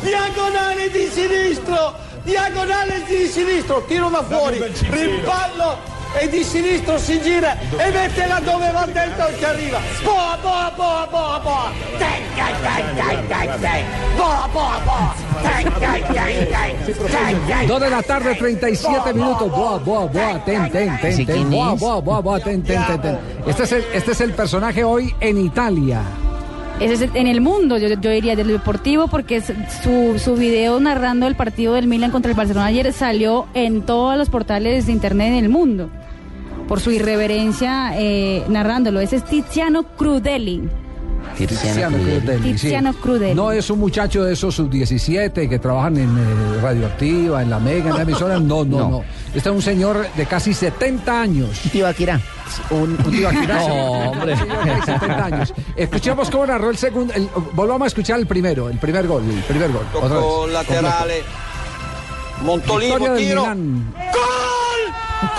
Diagonale di sinistro! Diagonale di sinistro! Tiro da fuori! Rimpallo! E di sinistro si gira e mette là dove va dentro e ci arriva. Boa, boa, boa, boa, boa. Ten, ten, ten, ten, ten, ten. Boa, boa, boa. Ten, ten, ten, ten. Ten, ten. Dos de la tarde, 37 minutos. Boa, boa, boa, ten, ten, ten, ¿Sí, ten. Boa, boa, boa, boa, ten, ten, ten, ten. Este es el, este es el personaje hoy en Italia. Ese es el- en el mundo, yo, yo diría, del deportivo, porque su, su video narrando el partido del Milan contra el Barcelona ayer salió en todos los portales de internet en el mundo. Por su irreverencia eh, narrándolo. Ese es Tiziano Crudeli. Tiziano Crudeli. Tiziano Crudeli. No es un muchacho de esos sub-17 que trabajan en eh, Radioactiva, en la Mega, en la emisora. No, no, no, No. Este es un señor de casi 70 años. Tío Akira. Un, un tío aquí, No, hombre. Un señor de 70 años. Escuchemos cómo narró el segundo. el- volvamos a escuchar el primero, el primer gol. El primer gol. Otra vez. del tiro. Gol!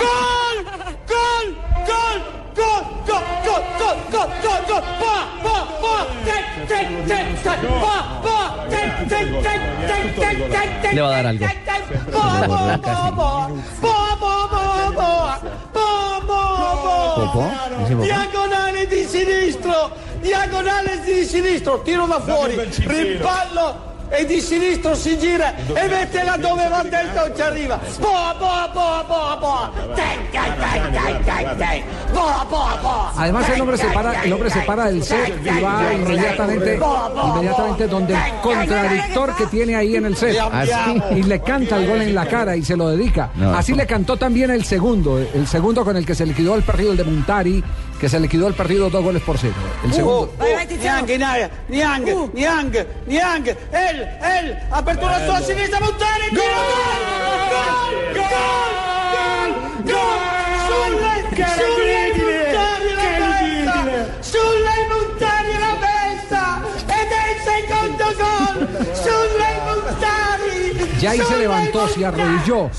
Gol! go, go, go, Le va a dar algo. Diagonale di sinistro, diagonale di sinistro, tiro da fuori, rimpallo e di sinistro si gira e mette là dove va dentro e ci arriva. Boa, boa, boa, boa, boa. Ten, ten, ten, ten, ten, ten. Boa, boa, boa. Además el hombre se para, el hombre se para del set y va inmediatamente, inmediatamente donde el contradictor que tiene ahí en el set. Así. Y le canta el gol en la cara y se lo dedica. Así le cantó también el segundo, el segundo con el que se liquidó el partido el de Montari, que se le quedó el partido dos goles por cero. El segundo. Niang, Niang, Niang, Niang, él, él, apertura a su sinistra, Montani, gol, gol, gol, gol, gol, gol, gol, Ya ahí se levantó, se arrodilló.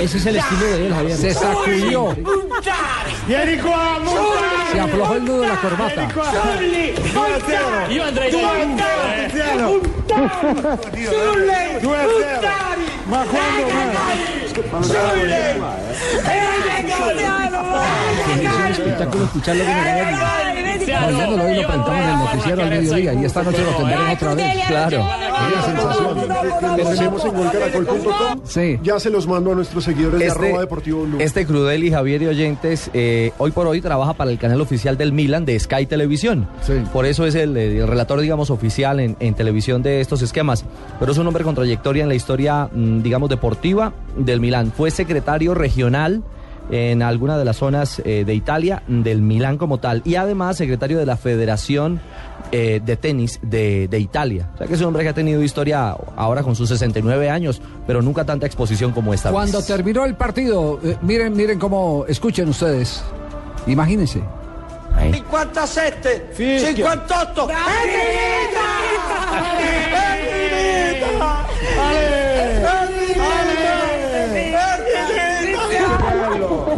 Ese es el estilo de él, Javier. Se sacudió, se aflojó el nudo de la corbata. Sulle montagne. Io andrei da Tiziano. Sulle 2 a 0. Montari. Ma quando mai? Sulle. Espectáculo escucharlo Bailando hoy lo presentamos en el noticiero al mediodía y esta noche lo tendremos otra vez. Claro. Una sensación. Lo tenemos en golcaracol.com. Sí. Ya se los mando a nuestros seguidores de Este, arroba deportivo Blue. este Crudeli, Javier y oyentes, eh, hoy por hoy trabaja para el canal oficial del Milan de Sky Televisión. Sí. Por eso es el, el relator, digamos, oficial en, en televisión de estos esquemas. Pero es un hombre con trayectoria en la historia, mm, digamos, deportiva del Milan. Fue secretario regional en alguna de las zonas eh, de Italia, del Milán como tal, y además secretario de la Federación eh, de Tenis de, de Italia. O sea que es un hombre que ha tenido historia ahora con sus 69 años, pero nunca tanta exposición como esta Cuando vez. terminó el partido, eh, miren, miren cómo escuchen ustedes. Imagínense. 57, 58. ¡È finita!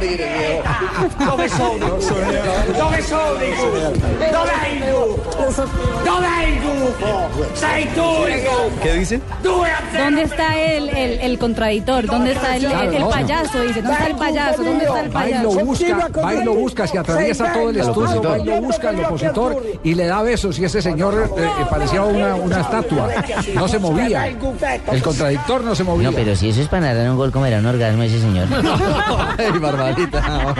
finita! Dove sono? Dove sono i gufi? Dov'è il gufo? Dov'è il gufo? Sei tu il gufo! ¿Qué dice? 2 a 0! ¿Dónde está el, el, el contradictor? ¿Dónde está el, el- el no. payaso? Dice, ¿dónde está el payaso? ¿Dónde está el Va y lo payaso? busca, va y lo busca, se atraviesa todo el estudio, va y lo busca al opositor y le da besos. Y ese señor eh, eh, parecía una, una estatua, no se movía. El contradictor no se movía. No, pero si eso es para narrar un gol, ¿cómo era un orgasmo ese señor? Ay, Barbarita.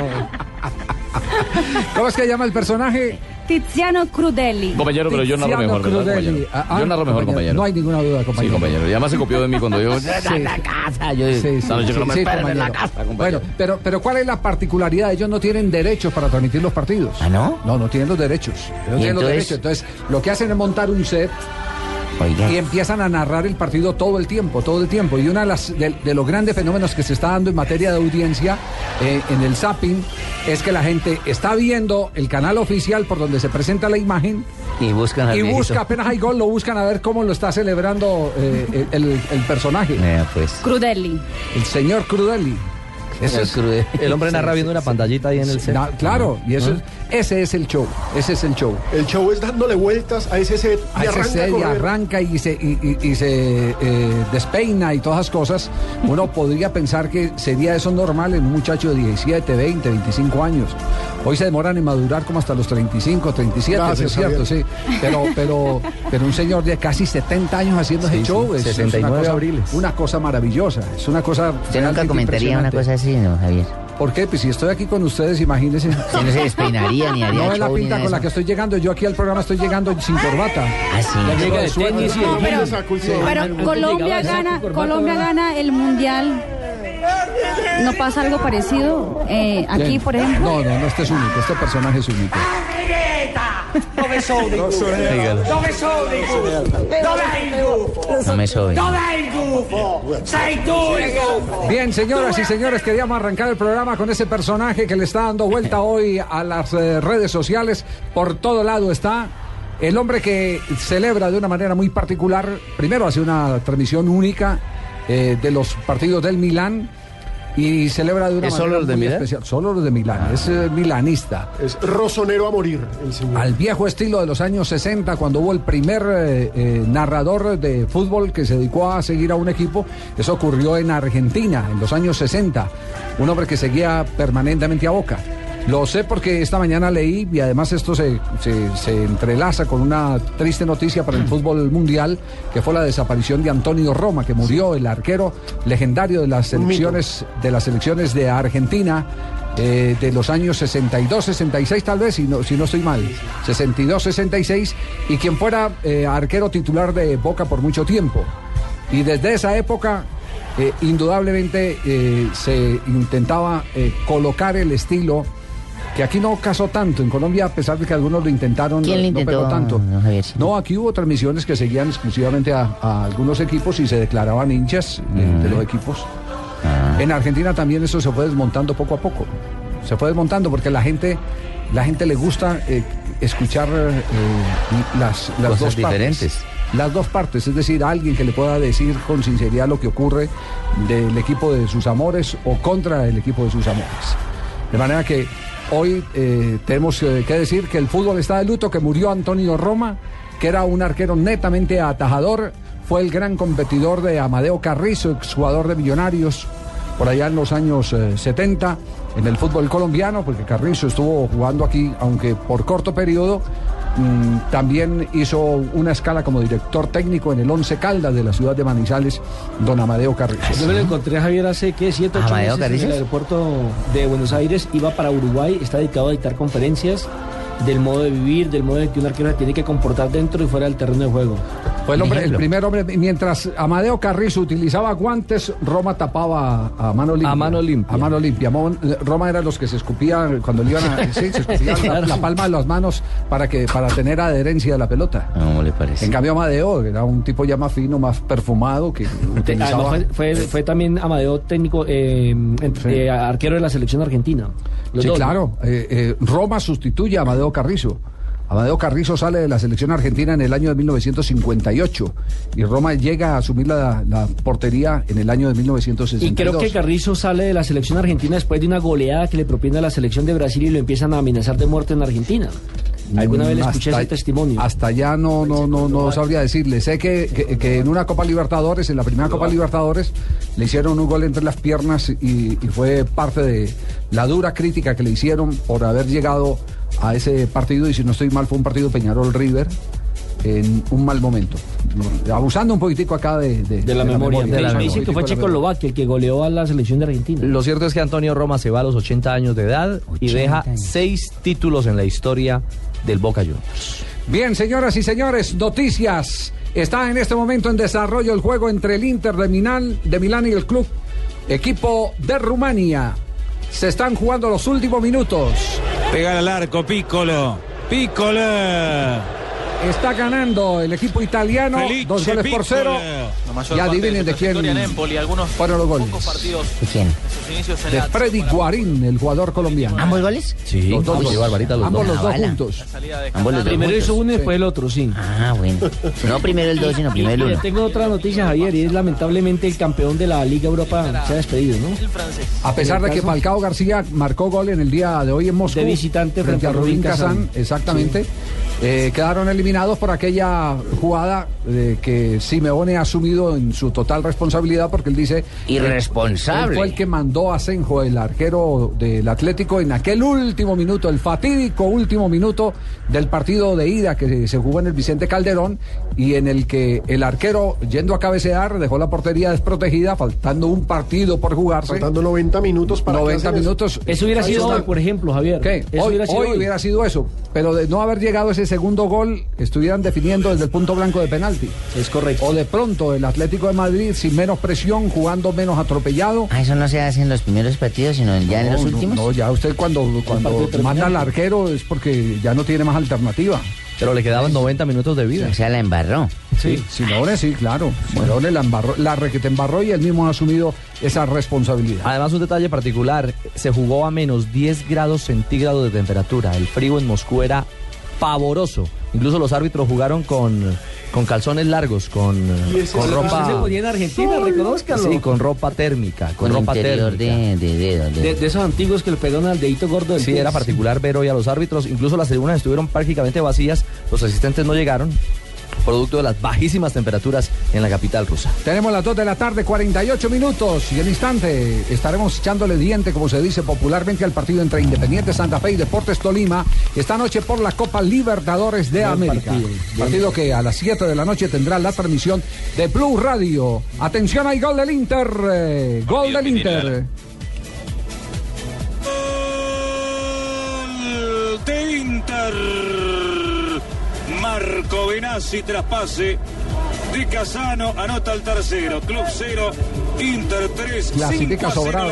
¿Cómo es que llama el personaje? Tiziano Crudelli. Compañero, pero yo narro Tiziano mejor, ¿verdad, Crudelli. compañero? Ah, ah, Yo narro mejor, compañero. No hay ninguna duda, Sí, compañero. compañero. Y además se copió de mí cuando yo... Sí. la casa! Yo, Sí, sí, sí, que no me en la compañero. casa, compañero. Bueno, pero, pero ¿cuál es la particularidad? Ellos no tienen derechos para transmitir los partidos. ¿Ah, no? No, no tienen los no derechos. Entonces, lo que hacen es montar un set Oiga. y empiezan a narrar el partido todo el tiempo, todo el tiempo. Y uno de, las- de- de los grandes fenómenos que se está dando en materia de audiencia eh, en el zapping es que la gente está viendo el canal oficial por donde se presenta la imagen Y buscan al y viejito. busca, apenas hay gol, lo buscan a ver cómo lo está celebrando eh, el, el- el personaje, pues. Crudelli. el señor Crudelli. Ese es- Crude. El hombre narra viendo una pantallita ahí en el set. Na- claro, y eso es- ese es el show, ese es el show. El show es dándole vueltas a ese set y A ese arranca set y arranca y se, y, y- y se eh, despeina y todas esas cosas, uno podría pensar que sería eso normal en un muchacho de 17, 20, 25 años. Hoy se demoran en madurar como hasta los 35, 37, Gracias, es cierto, sí. Pero, pero, pero un señor de casi 70 años haciendo Sí, ese show es, es 69 una, cosa, abriles. una cosa maravillosa, es una cosa Usted nunca comentaría una cosa así, ¿no, Javier? ¿Por qué? Pues si estoy aquí con ustedes, imagínense. Usted no se despeinaría ni haría No es la pinta con la que estoy llegando. Yo aquí al programa estoy llegando sin corbata. Ah, sí. Llega de tenis y No, pero, Ah, Colombia gana, Colombia gana el mundial. ¿No pasa algo parecido eh, aquí, por ejemplo? No, no, no, este es único, este personaje es único. Dove sono i gufi? Dígalo. Dove sono i gufi? Dov'è il gufo? No me. Dov'è il gufo? Sei tu il gufo! Bien, señoras y señores, queríamos arrancar el programa con ese personaje que le está dando vuelta hoy a las eh, redes sociales. Por todo lado está el hombre que celebra de una manera muy particular. Primero hace una transmisión única eh, de los partidos del Milán y celebra de una ¿Es manera solo los de muy Milán? especial. Solo los de Milán. Es eh, milanista. Es rosonero a morir el señor. Al viejo estilo de los años 60, cuando hubo el primer eh, eh, narrador de fútbol que se dedicó a seguir a un equipo, eso ocurrió en Argentina, en los años 60. Un hombre que seguía permanentemente a Boca. Lo sé porque esta mañana leí y además esto se, se- se entrelaza con una triste noticia para el fútbol mundial, que fue la desaparición de Antonio Roma, que murió, el arquero legendario de las selecciones, de las selecciones de Argentina eh, de los años 62, 66 tal vez, si no, si no estoy mal, 62, 66, y quien fuera eh, arquero titular de Boca por mucho tiempo. Y desde esa época, eh, indudablemente, eh, se intentaba eh, colocar el estilo que aquí no casó tanto. En Colombia, a pesar de que algunos lo intentaron, ¿Quién lo no pegó tanto. No, aquí hubo transmisiones que seguían exclusivamente a, a algunos equipos y se declaraban hinchas de, de los equipos. Ah. En Argentina también eso se fue desmontando poco a poco. Se fue desmontando porque la gente, la gente le gusta eh, escuchar eh, las, las Cosas dos diferentes. partes. Las dos partes, es decir, alguien que le pueda decir con sinceridad lo que ocurre del equipo de sus amores o contra el equipo de sus amores. De manera que hoy eh, tenemos eh, que decir que el fútbol está de luto, que murió Antonio Roma, que era un arquero netamente atajador, fue el gran competidor de Amadeo Carrizo, exjugador de Millonarios, por allá en los años eh, 70, en el fútbol colombiano, porque Carrizo estuvo jugando aquí, aunque por corto periodo. Mm, también hizo una escala como director técnico en el Once Caldas de la ciudad de Manizales, don Amadeo Carrizo. Yo me lo encontré a Javier hace que siete ocho ¿Amadeo meses en el aeropuerto de Buenos Aires, iba para Uruguay, está dedicado a dictar conferencias del modo de vivir, del modo en que un arquero se tiene que comportar dentro y fuera del terreno de juego. Fue el, hombre, el ejemplo. primer hombre, mientras Amadeo Carrizo utilizaba guantes, Roma tapaba a mano limpia. A mano limpia. A mano limpia. Roma era los que se escupían cuando le iban a. sí, se escupían la, la palma de las manos para, que, para tener adherencia a la pelota. ¿Cómo le parece? En cambio, Amadeo era un tipo ya más fino, más perfumado, que utilizaba. Además fue, fue, fue también Amadeo técnico, eh, Sí. eh, arquero de la selección argentina. Los Sí, dos. claro. Eh, eh, Roma sustituye a Amadeo Carrizo. Amadeo Carrizo sale de la selección argentina en el año de 1958 y Roma llega a asumir la, la portería en el año de 1962. Y creo que Carrizo sale de la selección argentina después de una goleada que le propina la selección de Brasil y lo empiezan a amenazar de muerte en Argentina. Alguna vez le escuché Hasta- ese testimonio. Hasta allá no, no, no, no sabría decirle. Sé que, que- que en una Copa Libertadores, en la primera Copa Libertadores, le hicieron un gol entre las piernas y, y fue parte de la dura crítica que le hicieron por haber llegado a ese partido. Y si no estoy mal, fue un partido Peñarol River en un mal momento. Abusando un poquitico acá de, de- de la de memoria. de Me la dicen que memoria. fue Checoslovaquia el que goleó a la selección de Argentina. Lo cierto es que Antonio Roma se va a los 80 años de edad y 80 deja años. seis títulos en la historia del Boca Juniors. Bien, señoras y señores, noticias. Está en este momento en desarrollo el juego entre el Inter de Milán, de Milán y el club equipo de Rumania. Se están jugando los últimos minutos. Pegar al arco, Piccolo. Piccolo. Está ganando el equipo italiano, Felice dos goles por cero. Piccolo. Y adivinen de quién fueron los goles. ¿De quién? De Freddy Guarín, el jugador colombiano. ¿Ambos goles? Sí, Los dos, Uy, barbarita los ambos dos. los dos juntos. Ambos los dos Primero juntos. hizo uno y después el otro, sí. Ah, bueno. No primero el 2, sino primero el 1. tengo otra noticia, Javier, y es lamentablemente el campeón de la Liga Europa se ha despedido, ¿no? A pesar de que Falcao García marcó gol en el día de hoy en Moscú. De visitante frente a Rubín Kazán. Exactamente. Eh, quedaron eliminados por aquella jugada eh, que Simeone ha asumido en su total responsabilidad porque él dice... Irresponsable. Él fue el que mandó a Senjo, el arquero del Atlético, en aquel último minuto, el fatídico último minuto del partido de ida que se jugó en el Vicente Calderón y en el que el arquero, yendo a cabecear, dejó la portería desprotegida, faltando un partido por jugarse. Faltando 90 minutos para que 90 hacen eso. minutos. Eso hubiera Ahí sido hoy, por ejemplo, Javier. ¿Qué? Eso Hoy, hubiera sido hoy hoy. hubiera sido eso, pero de no haber llegado ese segundo gol, estuvieran definiendo desde el punto blanco de penalti. Es correcto. O de pronto el Atlético de Madrid, sin menos presión, jugando menos atropellado. Ah, eso no se hace en los primeros partidos, sino ya en los no, últimos. No, ya usted cuando, cuando manda al arquero es porque ya no tiene más alternativa. Pero le quedaban 90 minutos de vida. O sea, la embarró. Sí, Simeone sí, claro. Simeone la, embarró, la requete embarró y él mismo ha asumido esa responsabilidad. Además, un detalle particular, se jugó a menos 10 grados centígrados de temperatura. El frío en Moscú era pavoroso. Incluso los árbitros jugaron con, con calzones largos, con, con Así se ropa... ponía en Argentina, reconózcalo. Sí, con ropa térmica, con, Con ropa térmica. de, de dedo. de- de, de esos antiguos que le pegaron al dedito gordo del Sí, era particular ver hoy a los árbitros. Incluso las tribunas estuvieron prácticamente vacías. Los asistentes no llegaron, producto de las bajísimas temperaturas en la capital rusa. Tenemos las 2 de la tarde, 48 minutos y en instante estaremos echándole diente, como se dice popularmente, al partido entre Independiente Santa Fe y Deportes Tolima esta noche por la Copa Libertadores de Buen América. partido, Partido, que a las 7 de la noche tendrá la transmisión de Blue Radio. Atención, hay gol del Inter. eh, gol del Inter. Gol de Inter. Marco Benassi traspase. Di Casano anota el tercero. Club 0, Inter 3. Clasifica 5 a 0 sobrado.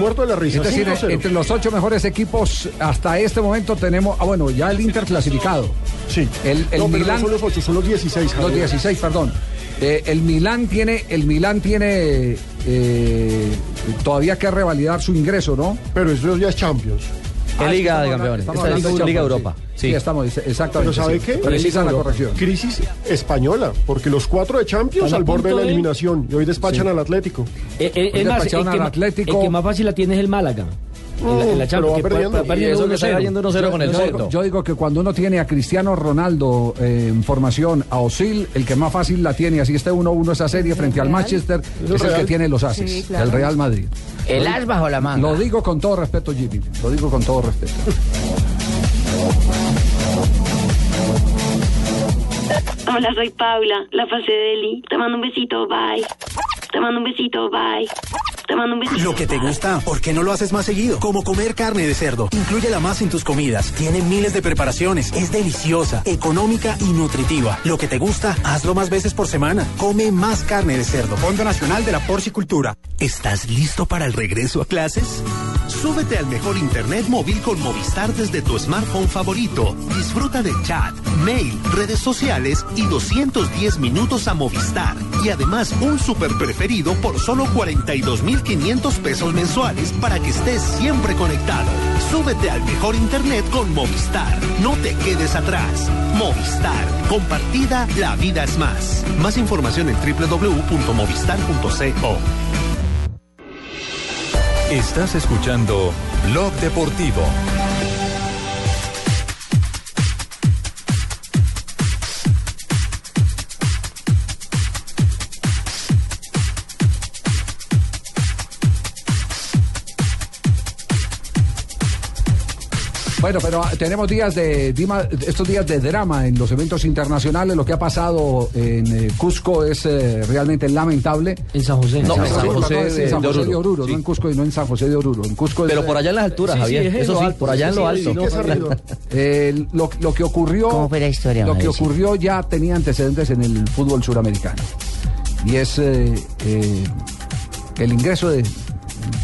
Muerto de la risa. Es decir, 5-0. entre los ocho mejores equipos hasta este momento tenemos, ah bueno, ya el Inter clasificado. Sí. El, el no, pero no son los 8, son los 16. los Javier. 16, perdón. Eh, el Milán tiene, el Milán tiene eh, todavía que revalidar su ingreso, ¿no? Pero eso ya es Champions. En Ah, Liga de Campeones. Esta es Liga Champions, Europa. Sí, Sí. Estamos, exactamente. Pero ¿sabe sí. qué? Precisa la corrección. Crisis española, porque los cuatro de Champions al borde de la eliminación y hoy despachan Sí. al Atlético. Eh, eh, Hoy es más, el que, al Atlético. el que más fácil la tiene es el Málaga. En la, en la Champions, pero va que pa- perdiendo. pa- Y perdiendo eso que está 1-0. cayendo 1-0 con el Yo, digo que cuando uno tiene a Cristiano Ronaldo eh, en formación, a Osil, el que más fácil la tiene, así esté 1-1 esa serie frente al Manchester, es el que tiene los ases, Sí, claro. el Real Madrid. El as bajo la manga. Lo digo con todo respeto, Jimmy. Lo digo con todo respeto. Hola, soy Paula, la fase de Eli. Te mando un besito, bye. Te mando un besito, bye. Te mando un. Lo que te gusta, ¿por qué no lo haces más seguido? Como comer carne de cerdo. Inclúyela más en tus comidas. Tiene miles de preparaciones. Es deliciosa, económica y nutritiva. Lo que te gusta, hazlo más veces por semana. Come más carne de cerdo. Fondo Nacional de la Porcicultura. ¿Estás listo para el regreso a clases? Súbete al mejor internet móvil con Movistar desde tu smartphone favorito. Disfruta de chat, mail, redes sociales y 210 minutos a Movistar. Y además un super preferido por solo 42,500 pesos mensuales para que estés siempre conectado. Súbete al mejor internet con Movistar. No te quedes atrás. Movistar. Compartida, la vida es más. Más información en www.movistar.co. Estás escuchando Blog Deportivo. Bueno, pero ah, tenemos días de estos días de drama en los eventos internacionales. Lo que ha pasado en eh, Cusco es eh, realmente lamentable. En San José. No, en San José es en de- San de José de Oruro. No en Cusco y no en San José de Oruro. En Cusco es, Pero por allá en las alturas, Sí, sí, Javier. Eso sí, alto, por allá en lo sí, alto. Eh, lo, lo que ocurrió ¿Cómo fue la historia, lo que ocurrió ya tenía antecedentes en el fútbol suramericano y es eh, eh, el ingreso de,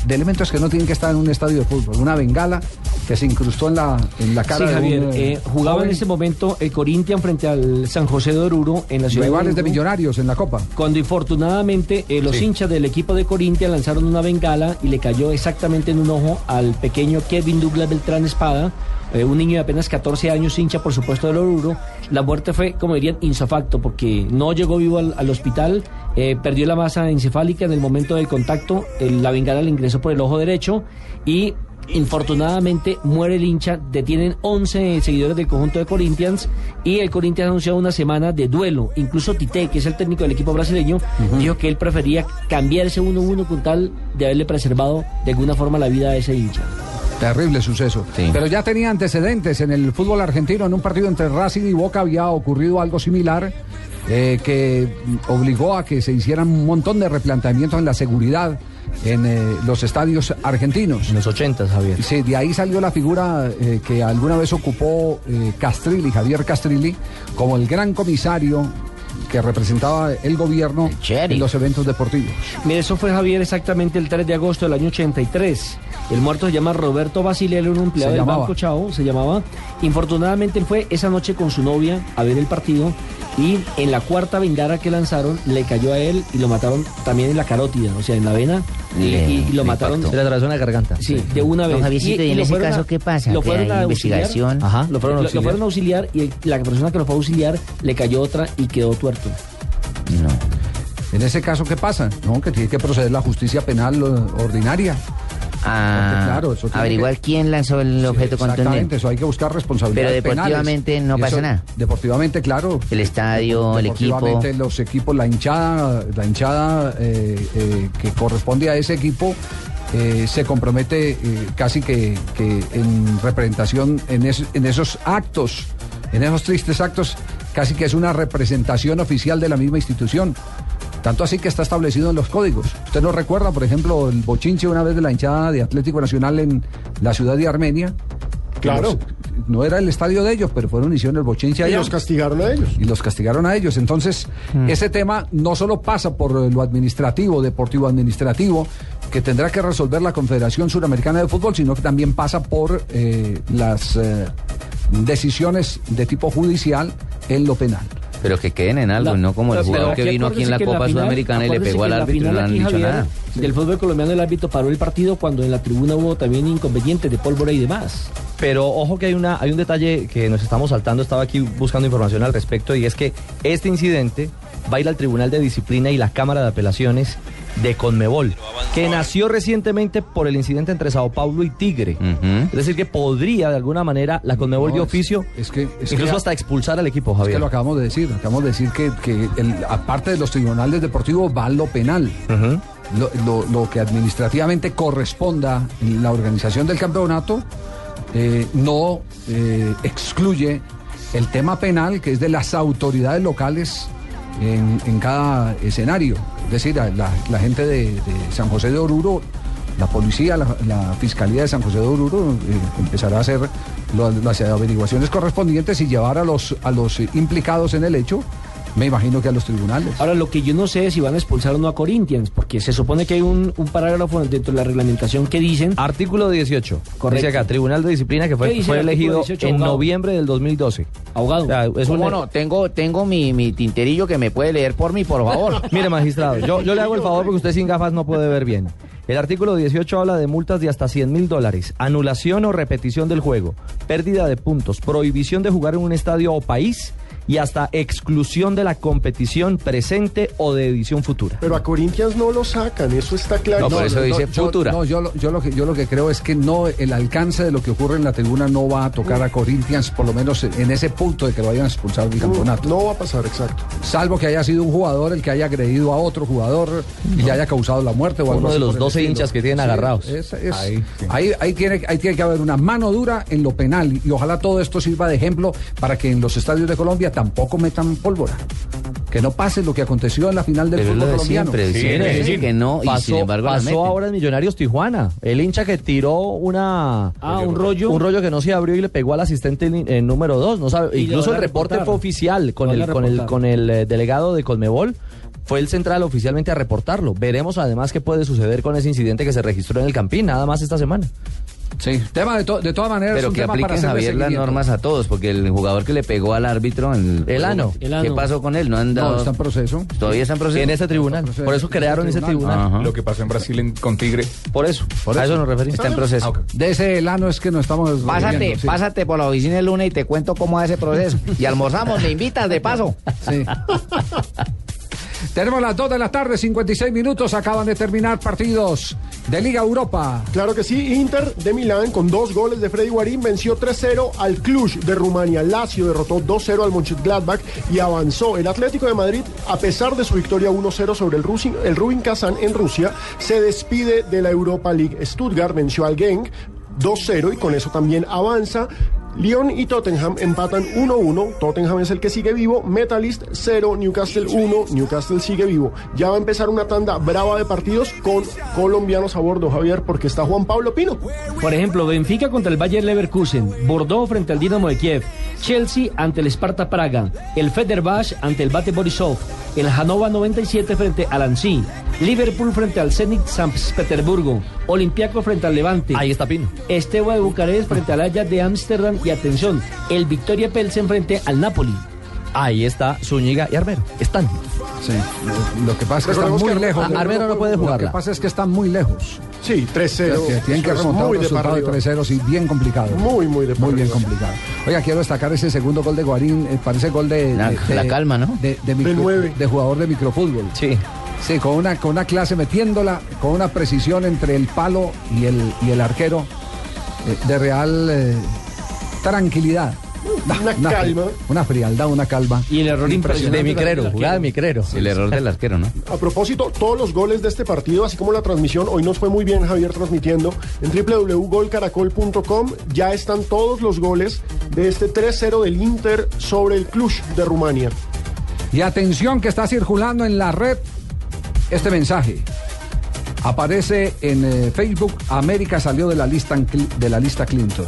de elementos que no tienen que estar en un estadio de fútbol una bengala que se incrustó en la en la cara Sí, Javier, de un eh, eh, jugaba joven. en ese momento el Corinthians frente al San José de Oruro en la ciudad rivales de Oruro. millonarios en la copa Cuando infortunadamente eh, los Sí. hinchas del equipo de Corinthians lanzaron una bengala y le cayó exactamente en un ojo al pequeño Kevin Douglas Beltrán Espada, eh, un niño de apenas 14 años, hincha por supuesto del Oruro. La muerte fue, como dirían, insofacto porque no llegó vivo al, al hospital, eh, perdió la masa encefálica en el momento del contacto, el- la bengala le ingresó por el ojo derecho y Infortunadamente muere el hincha, detienen 11 seguidores del conjunto de Corinthians y el Corinthians anunció una semana de duelo. Incluso Tite, que es el técnico del equipo brasileño, dijo que él prefería cambiarse 1-1 con tal de haberle preservado de alguna forma la vida a ese hincha. Terrible suceso. Sí. Pero ya tenía antecedentes en el fútbol argentino. En un partido entre Racing y Boca había ocurrido algo similar eh, que obligó a que se hicieran un montón de replanteamientos en la seguridad en eh, los estadios argentinos. En los 80, Javier. Sí, de ahí salió la figura eh, que alguna vez ocupó eh, Castrilli, Javier Castrilli, como el gran comisario que representaba el gobierno en los eventos deportivos. Mire, eso fue Javier exactamente el 3 de agosto del año 83. El muerto se llama Roberto Basilello, un empleado Se del llamaba. Banco Chao, se llamaba. Infortunadamente él fue esa noche con su novia a ver el partido y en la cuarta bengala que lanzaron le cayó a él y lo mataron también en la carótida, o sea, en la vena y, Le- y- y lo mataron. impactó. Se le atravesó en la garganta. Sí, de una vez. ¿y en ese caso qué pasa? Lo ¿Que fueron a auxiliar. investigación? Ajá, lo fueron a Lo, lo auxiliar. fueron a auxiliar y la persona que lo fue a auxiliar le cayó otra y quedó tuerto. No. En ese caso, ¿qué pasa? No, que tiene que proceder la justicia penal ordinaria. Porque, claro, eso averiguar que- quién lanzó el objeto Exactamente, contundente. eso hay que buscar responsabilidades Pero deportivamente penales. no pasa eso- nada. Deportivamente, claro. El estadio, el equipo. Deportivamente, los equipos, la hinchada, la hinchada eh, eh, que corresponde a ese equipo eh, se compromete eh, casi que, que en representación en, es- en esos actos, en esos tristes actos, casi que es una representación oficial de la misma institución. Tanto así que está establecido en los códigos. ¿Usted no recuerda, por ejemplo, el bochinche una vez de la hinchada de Atlético Nacional en la ciudad de Armenia? Claro. Los- no era el estadio de ellos, pero fueron y hicieron el bochinche Y allá. los castigaron a ellos. Y los castigaron a ellos. Entonces, ese tema no solo pasa por lo administrativo, deportivo administrativo, que tendrá que resolver la Confederación Suramericana de Fútbol, sino que también pasa por eh, las eh, decisiones de tipo judicial en lo penal. Pero que queden en algo, La- no como el jugador que vino aquí en la Copa final- Sudamericana y le pegó al árbitro y no le han dicho Javier, nada. Del fútbol colombiano el árbitro paró el partido cuando en la tribuna hubo también inconvenientes de pólvora y demás. Pero ojo que hay una hay un detalle que nos estamos saltando, estaba aquí buscando información al respecto y es que este incidente va a ir al Tribunal de Disciplina y la Cámara de Apelaciones de Conmebol, que nació recientemente por el incidente entre Sao Paulo y Tigre. Es decir, que podría de alguna manera la Conmebol No, de es- oficio es que- es incluso que- hasta expulsar al equipo, Es Javier. que lo acabamos de decir, acabamos de decir que, que el- aparte de los tribunales deportivos va lo penal. lo, lo- lo que administrativamente corresponda en la organización del campeonato eh, no eh, excluye el tema penal que es de las autoridades locales en, cada escenario. Es decir, la, gente de, San José de Oruro, la policía, la, fiscalía de San José de Oruro eh, empezará a hacer las averiguaciones correspondientes y llevar a los, a los implicados en el hecho, me imagino que a los tribunales. Ahora, lo que yo no sé es si van a expulsar o no a Corinthians, porque se supone que hay un, un parágrafo dentro de la reglamentación que dicen... Artículo 18. Correcto. Dice acá, Tribunal de Disciplina que ¿Qué fue, fue el elegido 18, en abogado? noviembre del 2012. Abogado. O sea, es un- ¿Cómo no? Tengo, tengo mi, mi tinterillo que me puede leer por mí, por favor. Mire, magistrado, yo, yo le hago el favor porque usted sin gafas no puede ver bien. El artículo 18 habla de multas de hasta 100 mil dólares, anulación o repetición del juego, pérdida de puntos, prohibición de jugar en un estadio o país y hasta exclusión de la competición presente o de edición futura. Pero a Corinthians no lo sacan, eso está claro. yo- No, yo, lo- yo lo que, yo lo que creo es que no el alcance de lo que ocurre en la tribuna no va a tocar a Corinthians, por lo menos en ese punto de que lo vayan a expulsar del campeonato. No va a pasar, exacto. Salvo que haya sido un jugador el que haya agredido a otro jugador y le haya causado la muerte o algo Uno de así los por el 12 estilo. hinchas que tienen agarrados. es- es- Ahí, ahí, sí. ahí tiene, ahí tiene que haber una mano dura en lo penal y ojalá todo esto sirva de ejemplo para que en los estadios de Colombia tampoco metan pólvora. Que no pase lo que aconteció en la final del Pero fútbol lo de colombiano. siempre, siempre dicen que no y pasó, sin embargo pasó ahora en Millonarios Tijuana. El hincha que tiró una Ah, un rollo. un rollo que no se abrió y le pegó al asistente en, en número 2. No sabe, Y incluso el reporte fue oficial con el con el con el eh, delegado de Colmebol. Fue el central oficialmente a reportarlo. Veremos además qué puede suceder con ese incidente que se registró en el Campín, nada más esta semana. Sí, tema de, to- de todas maneras. Pero un que tema para apliquen, Javier, las normas a todos, porque el jugador que le pegó al árbitro... En El ano. ¿Qué El ano. pasó con él? No han dado... No, está en proceso. Todavía está en proceso. En ese tribunal. Por eso crearon ese tribunal. Lo que pasó en Brasil en- con Tigre. Por eso. Por a eso. eso nos referimos. Está en proceso. De ese elano es que nos estamos. Pásate, sí. pásate por la oficina el lunes y te cuento cómo es ese proceso. Y almorzamos, me invitas de paso. Sí. Tenemos las 2 de la tarde, 56 minutos. Acaban de terminar partidos de Liga Europa. Claro que sí, Inter de Milán con dos goles de Freddy Guarín venció 3-0 al Cluj de Rumania. Lazio derrotó 2-0 al Mönchengladbach y avanzó. El Atlético de Madrid, a pesar de su victoria 1-0 sobre el, Rusin- el Rubin Kazan en Rusia, se despide de la Europa League. Stuttgart venció al Genk 2-0 y con eso también avanza. Lyon y Tottenham empatan 1-1. Tottenham es el que sigue vivo. Metalist 0, Newcastle 1. Newcastle sigue vivo. Ya va a empezar una tanda brava de partidos con colombianos a bordo, Javier, porque está Juan Pablo Pino. Por ejemplo, Benfica contra el Bayer Leverkusen, Bordeaux frente al Dinamo de Kiev, Chelsea ante el Sparta Praga, el Fenerbahce ante el Bate Borisov, el Hanova 97 frente al Annecy, Liverpool frente al Zenit San Petersburgo, Olympiaco frente al Levante. Ahí está Pino. Esteban de Bucarest frente al Ajax de Ámsterdam y atención, el Victoria Pelsen frente al Napoli. Ahí está Zúñiga y Armero. Están. Sí, lo, que pasa es que están muy que lejos. Ar- Armero no puede Lo que pasa es que están muy lejos. Sí, 3-0. Que tienen que remontar muy un resultado de arriba. 3-0, sí, bien complicado. Muy, muy de Muy bien complicado. Oiga, quiero destacar ese segundo gol de Guarín. eh, parece gol de. La- de- la de- calma, ¿no? De, de micro- nueve. de jugador de microfútbol. Sí. Sí, con una, con una clase metiéndola, con una precisión entre el palo y el, y el arquero. eh, de real eh, tranquilidad. Una calma. Una frialdad, una calma. Y el error impresionante. De Micrero, jugada de. Micrero. El error del arquero, ¿no? A propósito, todos los goles de este partido, así como la transmisión, hoy nos fue muy bien Javier transmitiendo en www.golcaracol.com. Ya están todos los goles de este 3-0 del Inter sobre el Cluj de Rumania. Y atención que está circulando en la red este mensaje. Aparece en eh, Facebook, América salió de la lista de la lista Clinton.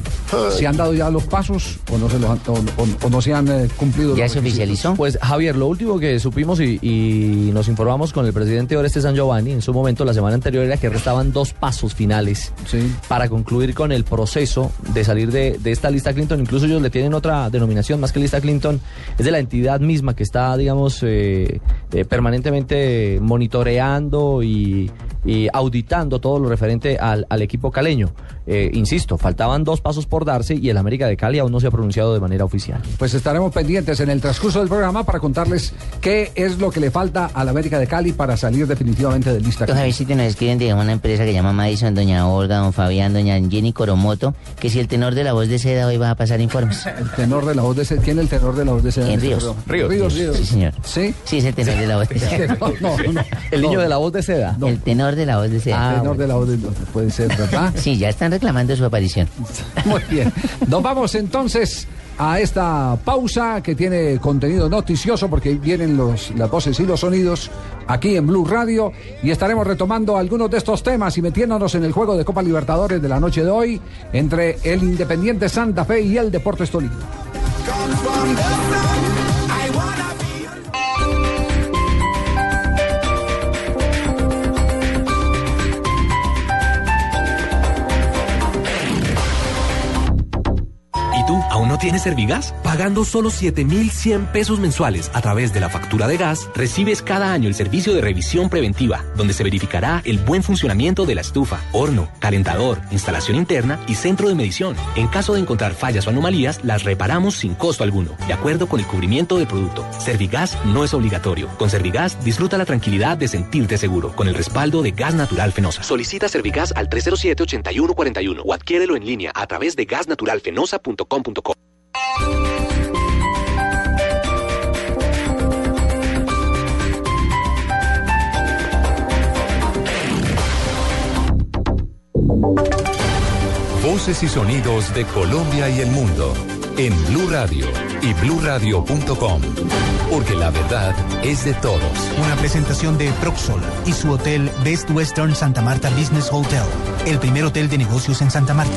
¿Se han dado ya los pasos o no se, los han- o, o- o no se han eh, cumplido? ¿Ya los se requisitos? oficializó? Pues Javier, lo último que supimos y, y nos informamos con el presidente Oreste San Giovanni en su momento la semana anterior era que restaban dos pasos finales Sí. para concluir con el proceso de salir de, de esta lista Clinton. Incluso ellos le tienen otra denominación más que lista Clinton, es de la entidad misma que está, digamos, eh, eh, permanentemente monitoreando y, y auditando todo lo referente al, al equipo caleño. Eh, insisto, faltaban dos pasos por darse y el América de Cali aún no se ha pronunciado de manera oficial. Pues estaremos pendientes en el transcurso del programa para contarles qué es lo que le falta a la América de Cali para salir definitivamente del lista. Entonces, a ver si te nos escriben de una empresa que llama Madison, doña Olga, don Fabián, doña Jenny Coromoto, que si el tenor de la voz de seda hoy va a pasar informes. El tenor de la voz de ese, ¿quién es el tenor de la voz de ese? En Ríos. Ríos, Ríos. Ríos. Sí, señor. ¿Sí? Sí, es el tenor de la voz de seda. No, no, no. El niño de la voz de seda. El tenor de la voz de seda. El tenor de la voz de puede ser, ¿verdad? Sí, ya están reclamando su aparición. Muy bien. Nos vamos entonces a esta pausa que tiene contenido noticioso porque vienen los, las voces y los sonidos aquí en Blue Radio y estaremos retomando algunos de estos temas y metiéndonos en el juego de Copa Libertadores de la noche de hoy entre el Independiente Santa Fe y el Deportes Tolima. ¿Tienes Servigas? Pagando solo 7,100 pesos mensuales a través de la factura de gas, recibes cada año el servicio de revisión preventiva, donde se verificará el buen funcionamiento de la estufa, horno, calentador, instalación interna y centro de medición. En caso de encontrar fallas o anomalías, las reparamos sin costo alguno, de acuerdo con el cubrimiento del producto. Servigas no es obligatorio. Con Servigas disfruta la tranquilidad de sentirte seguro, con el respaldo de Gas Natural Fenosa. Solicita Servigas al 307-8141 o adquiérelo en línea a través de gasnaturalfenosa.com.co. Voces y sonidos de Colombia y el mundo en Blue Radio y bluradio.com, porque la verdad es de todos. Una presentación de Proxol y su hotel Best Western Santa Marta Business Hotel, el primer hotel de negocios en Santa Marta.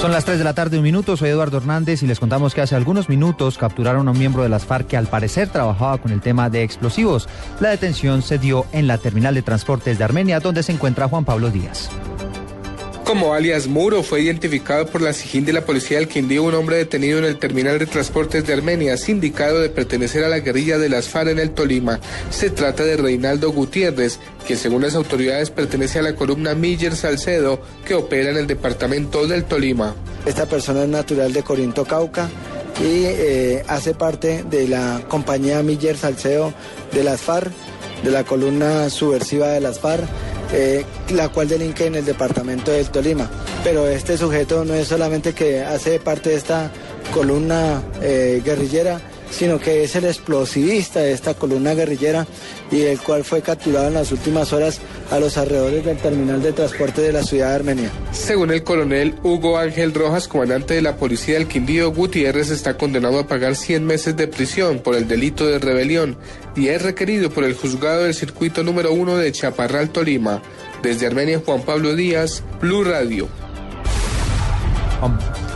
Son las 3 de la tarde, un minuto. Soy Eduardo Hernández y les contamos que hace algunos minutos capturaron a un miembro de las FARC que al parecer trabajaba con el tema de explosivos. La detención se dio en la terminal de transportes de Armenia, donde se encuentra Juan Pablo Díaz. Como alias Muro fue identificado por la SIGIN de la Policía del Quindío un hombre detenido en el terminal de transportes de Armenia, sindicado de pertenecer a la guerrilla de las FARC en el Tolima. Se trata de Reinaldo Gutiérrez, que según las autoridades pertenece a la columna Miller Salcedo, que opera en el departamento del Tolima. Esta persona es natural de Corinto, Cauca y eh, hace parte de la compañía Miller Salcedo de las FARC, de la columna subversiva de las FARC eh, la cual delinque en el departamento del Tolima. Pero este sujeto no es solamente que hace parte de esta columna eh, guerrillera, sino que es el explosivista de esta columna guerrillera y el cual fue capturado en las últimas horas a los alrededores del terminal de transporte de la ciudad de Armenia. Según el coronel Hugo Ángel Rojas, comandante de la policía del Quindío, Gutiérrez está condenado a pagar 100 meses de prisión por el delito de rebelión y es requerido por el juzgado del circuito número 1 de Chaparral, Tolima. Desde Armenia, Juan Pablo Díaz, Blue Radio.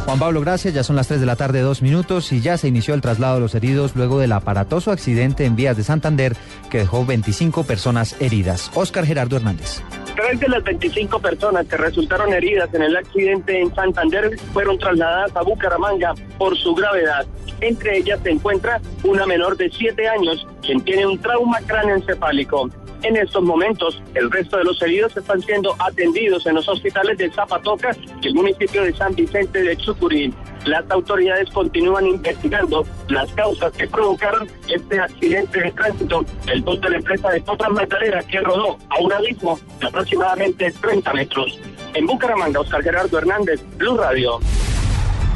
Juan Pablo, gracias. Ya son las 3 de la tarde, dos minutos, y ya se inició el traslado de los heridos luego del aparatoso accidente en vías de Santander que dejó 25 personas heridas. Oscar Gerardo Hernández. Tres de las 25 personas que resultaron heridas en el accidente en Santander fueron trasladadas a Bucaramanga por su gravedad. Entre ellas se encuentra una menor de 7 años, quien tiene un trauma cráneoencefálico. En estos momentos, el resto de los heridos están siendo atendidos en los hospitales de Zapatoca y el municipio de San Vicente de Chucurí. Las autoridades continúan investigando las causas que provocaron este accidente de tránsito. El bus de la empresa de Potras Metalera que rodó a un abismo de aproximadamente 30 metros. En Bucaramanga, Oscar Gerardo Hernández, Blue Radio.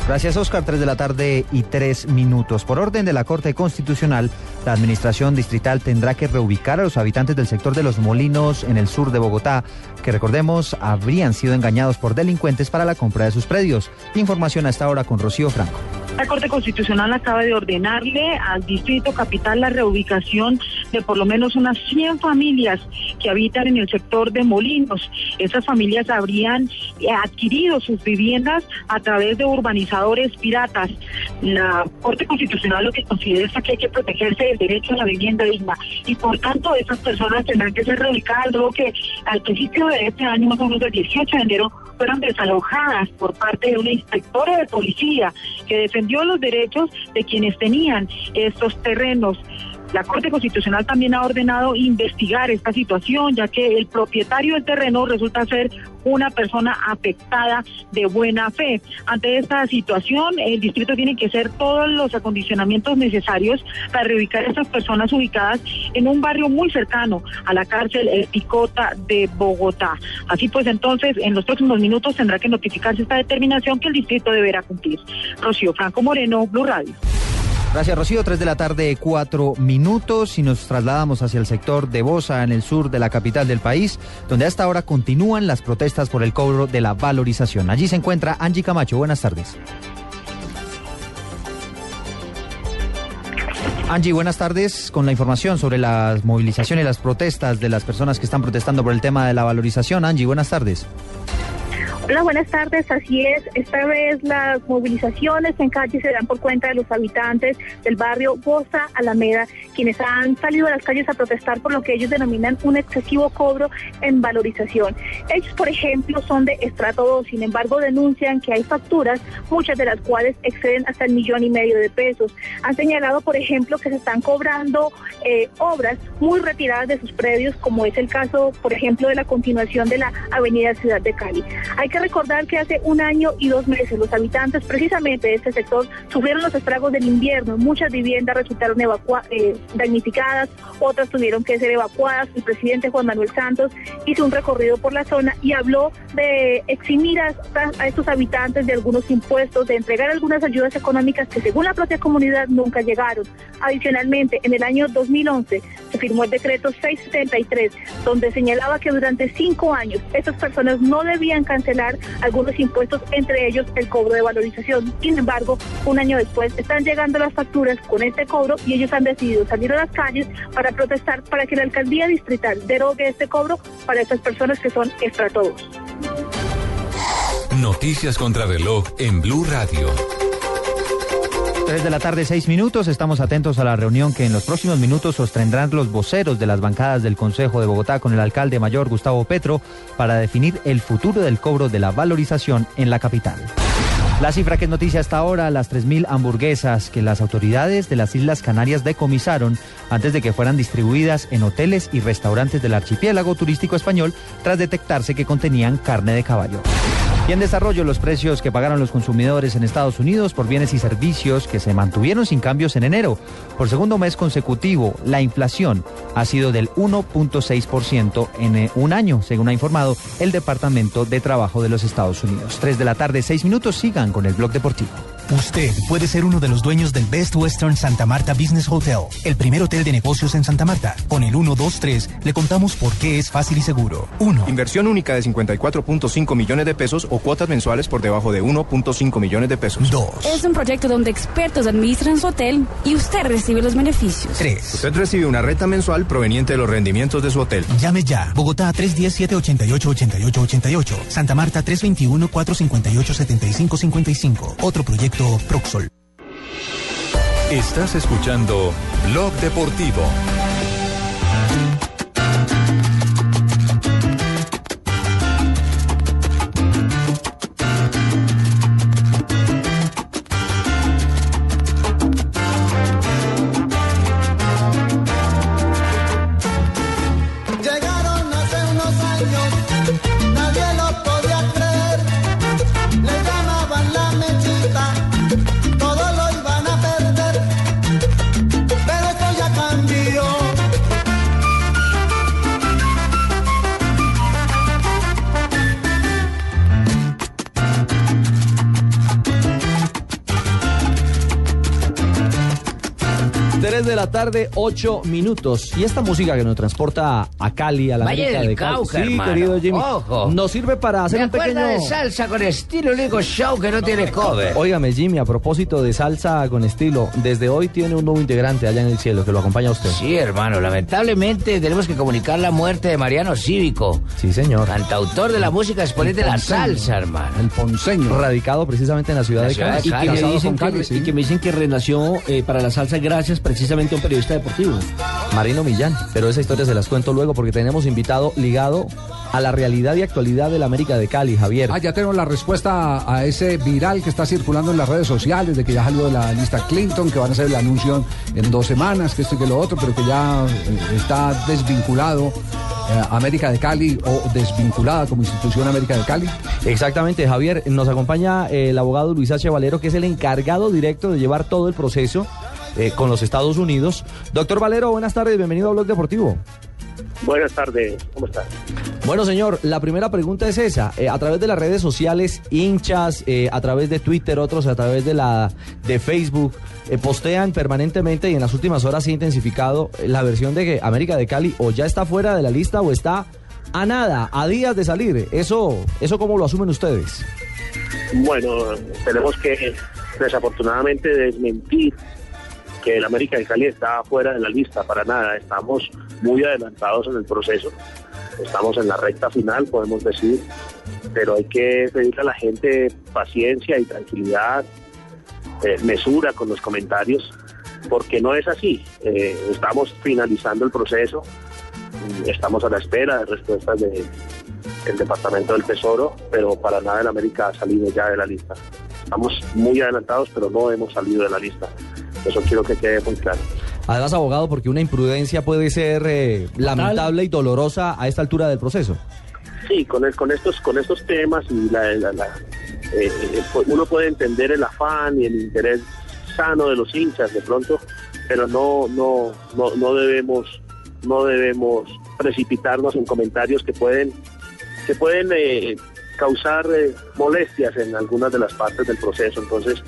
Gracias, Oscar. Tres de la tarde y tres minutos. Por orden de la Corte Constitucional, la Administración Distrital tendrá que reubicar a los habitantes del sector de Los Molinos en el sur de Bogotá, que recordemos habrían sido engañados por delincuentes para la compra de sus predios. Información a esta hora con Rocío Franco. La Corte Constitucional acaba de ordenarle al Distrito Capital la reubicación de por lo menos unas 100 familias que habitan en el sector de Molinos. Esas familias habrían adquirido sus viviendas a través de urbanizadores piratas. La Corte Constitucional lo que considera es que hay que protegerse derecho a la vivienda digna y por tanto esas personas tendrán que ser reubicadas luego que al principio de este año, más o menos el 18 de enero, fueron desalojadas por parte de una inspectora de policía que defendió los derechos de quienes tenían estos terrenos. La Corte Constitucional también ha ordenado investigar esta situación, ya que el propietario del terreno resulta ser una persona afectada de buena fe. Ante esta situación, el distrito tiene que hacer todos los acondicionamientos necesarios para reubicar a estas personas ubicadas en un barrio muy cercano a la cárcel El Picota de Bogotá. Así pues, entonces, en los próximos minutos tendrá que notificarse esta determinación que el distrito deberá cumplir. Rocío Franco Moreno, Blue Radio. Gracias, Rocío. Tres de la tarde, cuatro minutos. Y nos trasladamos hacia el sector de Bosa, en el sur de la capital del país, donde hasta ahora continúan las protestas por el cobro de la valorización. Allí se encuentra Angie Camacho. Buenas tardes. Angie, buenas tardes. Con la información sobre las movilizaciones y las protestas de las personas que están protestando por el tema de la valorización. Angie, buenas tardes. Hola, buenas tardes. Así es. Esta vez las movilizaciones en calle se dan por cuenta de los habitantes del barrio Bosa Alameda, quienes han salido a las calles a protestar por lo que ellos denominan un excesivo cobro en valorización. Ellos, por ejemplo, son de estrato 2, sin embargo, denuncian que hay facturas, muchas de las cuales exceden hasta el millón y medio de pesos. Han señalado, por ejemplo, que se están cobrando eh, obras muy retiradas de sus predios, como es el caso, por ejemplo, de la continuación de la Avenida Ciudad de Cali. Hay que recordar que hace un año y dos meses los habitantes precisamente de este sector sufrieron los estragos del invierno. Muchas viviendas resultaron eh, damnificadas, otras tuvieron que ser evacuadas. El presidente Juan Manuel Santos hizo un recorrido por la zona y habló de eximir a, a estos habitantes de algunos impuestos, de entregar algunas ayudas económicas que según la propia comunidad nunca llegaron. Adicionalmente, en el año 2011 se firmó el decreto 673, donde señalaba que durante cinco años estas personas no debían cancelar algunos impuestos, entre ellos el cobro de valorización. Sin embargo, un año después están llegando las facturas con este cobro y ellos han decidido salir a las calles para protestar para que la alcaldía distrital derogue este cobro para estas personas que son estrato 2. Noticias contra reloj en Blue Radio. 3 de la tarde, 6 minutos. Estamos atentos a la reunión que en los próximos minutos sostendrán los voceros de las bancadas del Consejo de Bogotá con el alcalde mayor Gustavo Petro para definir el futuro del cobro de la valorización en la capital. La cifra que es noticia hasta ahora, las 3.000 hamburguesas que las autoridades de las Islas Canarias decomisaron antes de que fueran distribuidas en hoteles y restaurantes del archipiélago turístico español tras detectarse que contenían carne de caballo. Y en desarrollo, los precios que pagaron los consumidores en Estados Unidos por bienes y servicios que se mantuvieron sin cambios en enero. Por segundo mes consecutivo, la inflación ha sido del 1.6% en eh, un año, según ha informado el Departamento de Trabajo de los Estados Unidos. 3 de la tarde, 6 minutos, sigan con el blog deportivo. Usted puede ser uno de los dueños del Best Western Santa Marta Business Hotel, el primer hotel de negocios en Santa Marta. Con el 123 le contamos por qué es fácil y seguro. 1. Inversión única de 54.5 millones de pesos o cuotas mensuales por debajo de 1.5 millones de pesos. 2. Es un proyecto donde expertos administran su hotel y usted recibe los beneficios. 3. Usted recibe una renta mensual proveniente de los rendimientos de su hotel. Llame ya. Bogotá 317-788-8888. Santa Marta 321-458-7555. Otro proyecto Proxol. Estás escuchando Blog Deportivo. De la tarde, ocho minutos. Y esta música que nos transporta a Cali, a la Valle América del de Cali. Cauca, sí, hermano. querido Jimmy. Ojo. Nos sirve para hacer Me un pequeño. de salsa con estilo, le digo show que no tiene cover. Óigame, Jimmy, a propósito de salsa con estilo, desde hoy tiene un nuevo integrante allá en el cielo que lo acompaña a usted. Sí, hermano, lamentablemente tenemos que comunicar la muerte de Mariano Cívico. Sí, señor. Cantautor de la música, exponente de la salsa, hermano. El ponceño. Radicado precisamente en la ciudad La de ciudad Cali. de Y que, me Casado dicen con que, Cali, sí. y que me dicen que renació eh, para la salsa gracias precisamente un periodista deportivo. Marino Millán. Pero esa historia se las cuento luego porque tenemos invitado ligado a la realidad y actualidad de la América de Cali, Javier. Ah, ya tenemos la respuesta a, a ese viral que está circulando en las redes sociales de que ya salió de la lista Clinton, que van a hacer el anuncio en dos semanas, que esto y que lo otro, pero que ya eh, está desvinculado eh, América de Cali o desvinculada como institución América de Cali. Exactamente, Javier. Nos acompaña eh, el abogado Luis H. Valero, que es el encargado directo de llevar todo el proceso eh, con los Estados Unidos. Doctor Valero, buenas tardes, bienvenido a Blog Deportivo. Buenas tardes, ¿cómo estás? Bueno, señor, la primera pregunta es esa. Eh, a través de las redes sociales, hinchas, eh, a través de Twitter, otros a través de la de Facebook, eh, postean permanentemente y en las últimas horas se ha intensificado la versión de que América de Cali o ya está fuera de la lista o está a nada, a días de salir. Eso, eso cómo lo asumen ustedes. Bueno, tenemos que desafortunadamente desmentir que el América de Cali está fuera de la lista, para nada. Estamos muy adelantados en el proceso. Estamos en la recta final, podemos decir. pero hay que pedirle a la gente paciencia y tranquilidad, eh, mesura con los comentarios, porque no es así. Eh, estamos finalizando el proceso, estamos a la espera de respuestas de- del Departamento del Tesoro, pero para nada el América ha salido ya de la lista. Estamos muy adelantados, pero no hemos salido de la lista. Eso quiero que quede muy claro. Además, abogado, porque una imprudencia puede ser eh, lamentable y dolorosa a esta altura del proceso. Sí, con, el- con estos con estos temas y la, la- la- eh, eh, pues uno puede entender el afán y el interés sano de los hinchas de pronto, pero no no no, no debemos no debemos precipitarnos en comentarios que pueden que pueden eh, causar eh, molestias en algunas de las partes del proceso. Entonces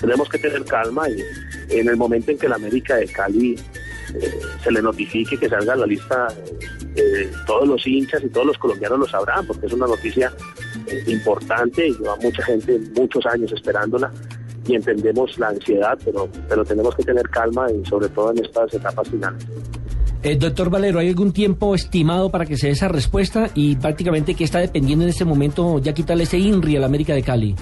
tenemos que tener calma y en el momento en que la América de Cali eh, se le notifique que salga la lista, eh, todos los hinchas y todos los colombianos lo sabrán, porque es una noticia eh, importante y lleva mucha gente muchos años esperándola y entendemos la ansiedad, pero, pero tenemos que tener calma y sobre todo en estas etapas finales. Eh, doctor Valero, ¿hay algún tiempo estimado para que se dé esa respuesta? Y prácticamente, ¿qué está dependiendo en este momento ya quitarle ese INRI a la América de Cali?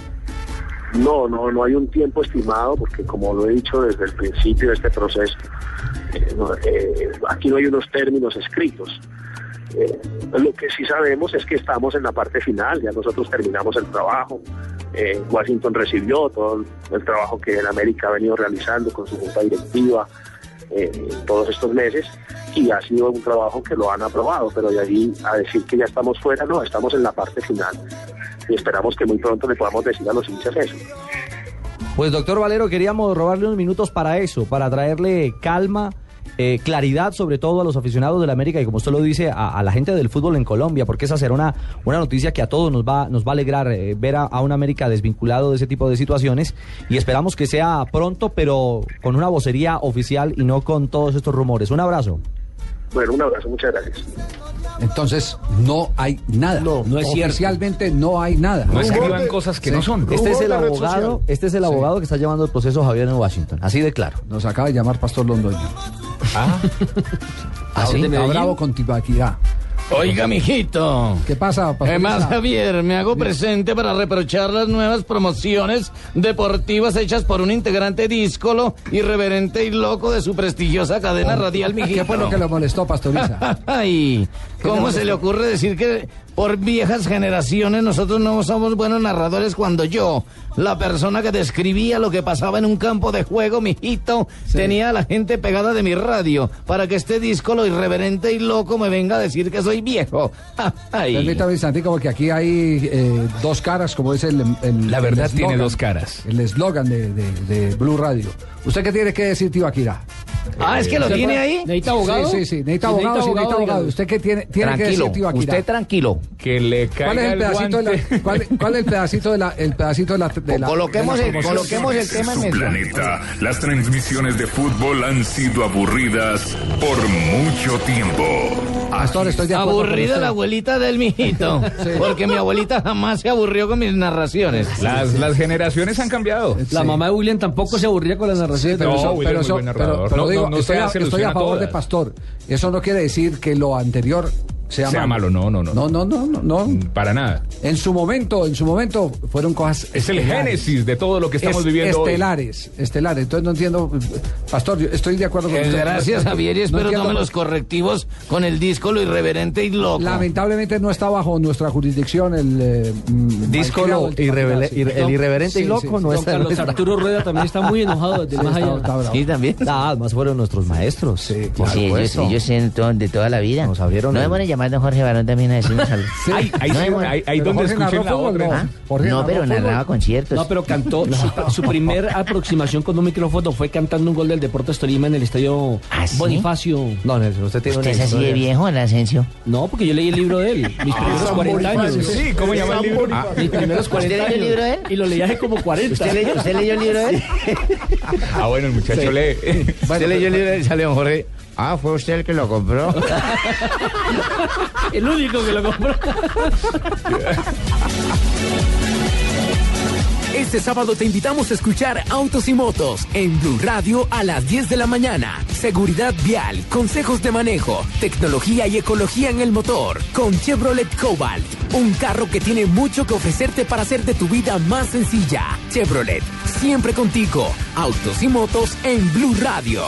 No, no, no hay un tiempo estimado porque como lo he dicho desde el principio de este proceso, eh, eh, aquí no hay unos términos escritos. Eh, lo que sí sabemos es que estamos en la parte final, ya nosotros terminamos el trabajo. Washington recibió todo el, trabajo que el América ha venido realizando con su junta directiva todos estos meses y ha sido un trabajo que lo han aprobado, pero de ahí a decir que ya estamos fuera, no, estamos en la parte final y esperamos que muy pronto le podamos decir a los hinchas eso. Pues doctor Valero, queríamos robarle unos minutos para eso, para traerle calma, eh, claridad sobre todo a los aficionados de la América y como usted lo dice, a, la gente del fútbol en Colombia, porque esa será una, una noticia que a todos nos va, nos va a alegrar eh, ver a, a una América desvinculado de ese tipo de situaciones y esperamos que sea pronto, pero con una vocería oficial y no con todos estos rumores. Un abrazo. Bueno, un abrazo, muchas gracias. Entonces, no hay nada. No, no es cierto. Oficialmente no hay nada. No escriban cosas que no son. Este es el de abogado, este es el abogado que está llevando el proceso Javier en Washington, así de claro. Nos acaba de llamar Pastor Londoño. Ah, ¿Ah, sí? Está bravo con Tibaquirá. Oiga, mijito. ¿Qué pasa, Pastor? ¿Qué más, Lisa? Javier? Me hago presente para reprochar las nuevas promociones deportivas hechas por un integrante díscolo, irreverente y loco de su prestigiosa cadena radial, mijito. ¿Qué fue lo que le molestó, Pastoriza? Ay, ¿Qué ¿cómo se le ocurre decir que por viejas generaciones nosotros no somos buenos narradores cuando yo, la persona que describía lo que pasaba en un campo de juego, mijito, tenía a la gente pegada de mi radio para que este disco lo irreverente y loco me venga a decir que soy viejo? Ay. Permítame un instantico porque aquí hay eh, dos caras, como es el, el- La verdad el tiene dos caras. El eslogan de, de- de Blue Radio. ¿Usted qué tiene que decir, Tibaquirá? Ah, es que lo ¿Usted tiene puede- ahí. ¿Necesita abogado? Sí, sí, sí. Necesita Si abogado, sí, necesita abogado. dígalo. ¿Usted qué tiene, tiene que Tranquilo, decir, Tibaquirá? usted tranquilo. que le ¿Cuál es caiga el el pedacito de la, cuál, cuál es el pedacito de la, el pedacito de la, de la- Coloquemos de la el- promoción? coloquemos el tema en su medio. planeta, las transmisiones de fútbol han sido aburridas por mucho tiempo. Pastor, estoy de acuerdo Aburrida la abuelita del mijito. Porque mi abuelita jamás se aburrió con mis narraciones. Las, las generaciones han cambiado. La mamá de William tampoco se aburría con las narraciones. Pero No, eso, pero eso- pero- pero No, digo, no, no estoy, a, estoy a favor de. Pastor. Eso no quiere decir que lo anterior sea, Sea malo, no, no, no. No, no, no, no, no. Para nada. En su momento, en su momento fueron cosas Es el génesis de todo lo que estamos Es- viviendo hoy. estelares, estelares. Entonces no entiendo, Pastor, yo estoy de acuerdo con Eh, usted. Gracias, Javier, y espero tome los correctivos con el disco lo irreverente y loco. Lamentablemente no está bajo nuestra jurisdicción el eh, mm, sí. ir- el irreverente y loco sí, no está Carlos Arturo Rueda también está muy enojado desde Sí, más está- allá. está bravo. Sí, también. Ah, además fueron nuestros maestros. Sí, por Sí, ellos, ellos todo- de toda la vida. Nos abrieron No van a llamar don Jorge Barón también a decirnos algo. Ahí, ahí, No, sí, bueno, ahí, ahí pero donde escuchen la fútbol, otra. ¿no? Jorge No, narró pero fútbol. narraba conciertos. No, pero cantó. Su, su primer aproximación con un micrófono fue cantando un gol del Deportes Tolima en el estadio ¿Ah, sí? Bonifacio. No, Nelson, usted tiene ¿Usted una es así de viejo, el Asensio? No, porque yo leí el libro de él. Mis primeros San 40 años. Sí, ¿cómo llama el libro? Ah, Mis primeros 40 leyó el libro de él? Y lo leí hace como 40. ¿Usted leyó, usted leyó el libro de él? Ah, bueno, el muchacho lee. Usted leyó el libro de Sale don Jorge. Ah, fue usted el que lo compró. El único que lo compró. Este sábado te invitamos a escuchar Autos y Motos en Blue Radio a las 10 de la mañana. Seguridad vial, consejos de manejo, tecnología y ecología en el motor con Chevrolet Cobalt. Un carro que tiene mucho que ofrecerte para hacer de tu vida más sencilla. Chevrolet, siempre contigo. Autos y Motos en Blue Radio.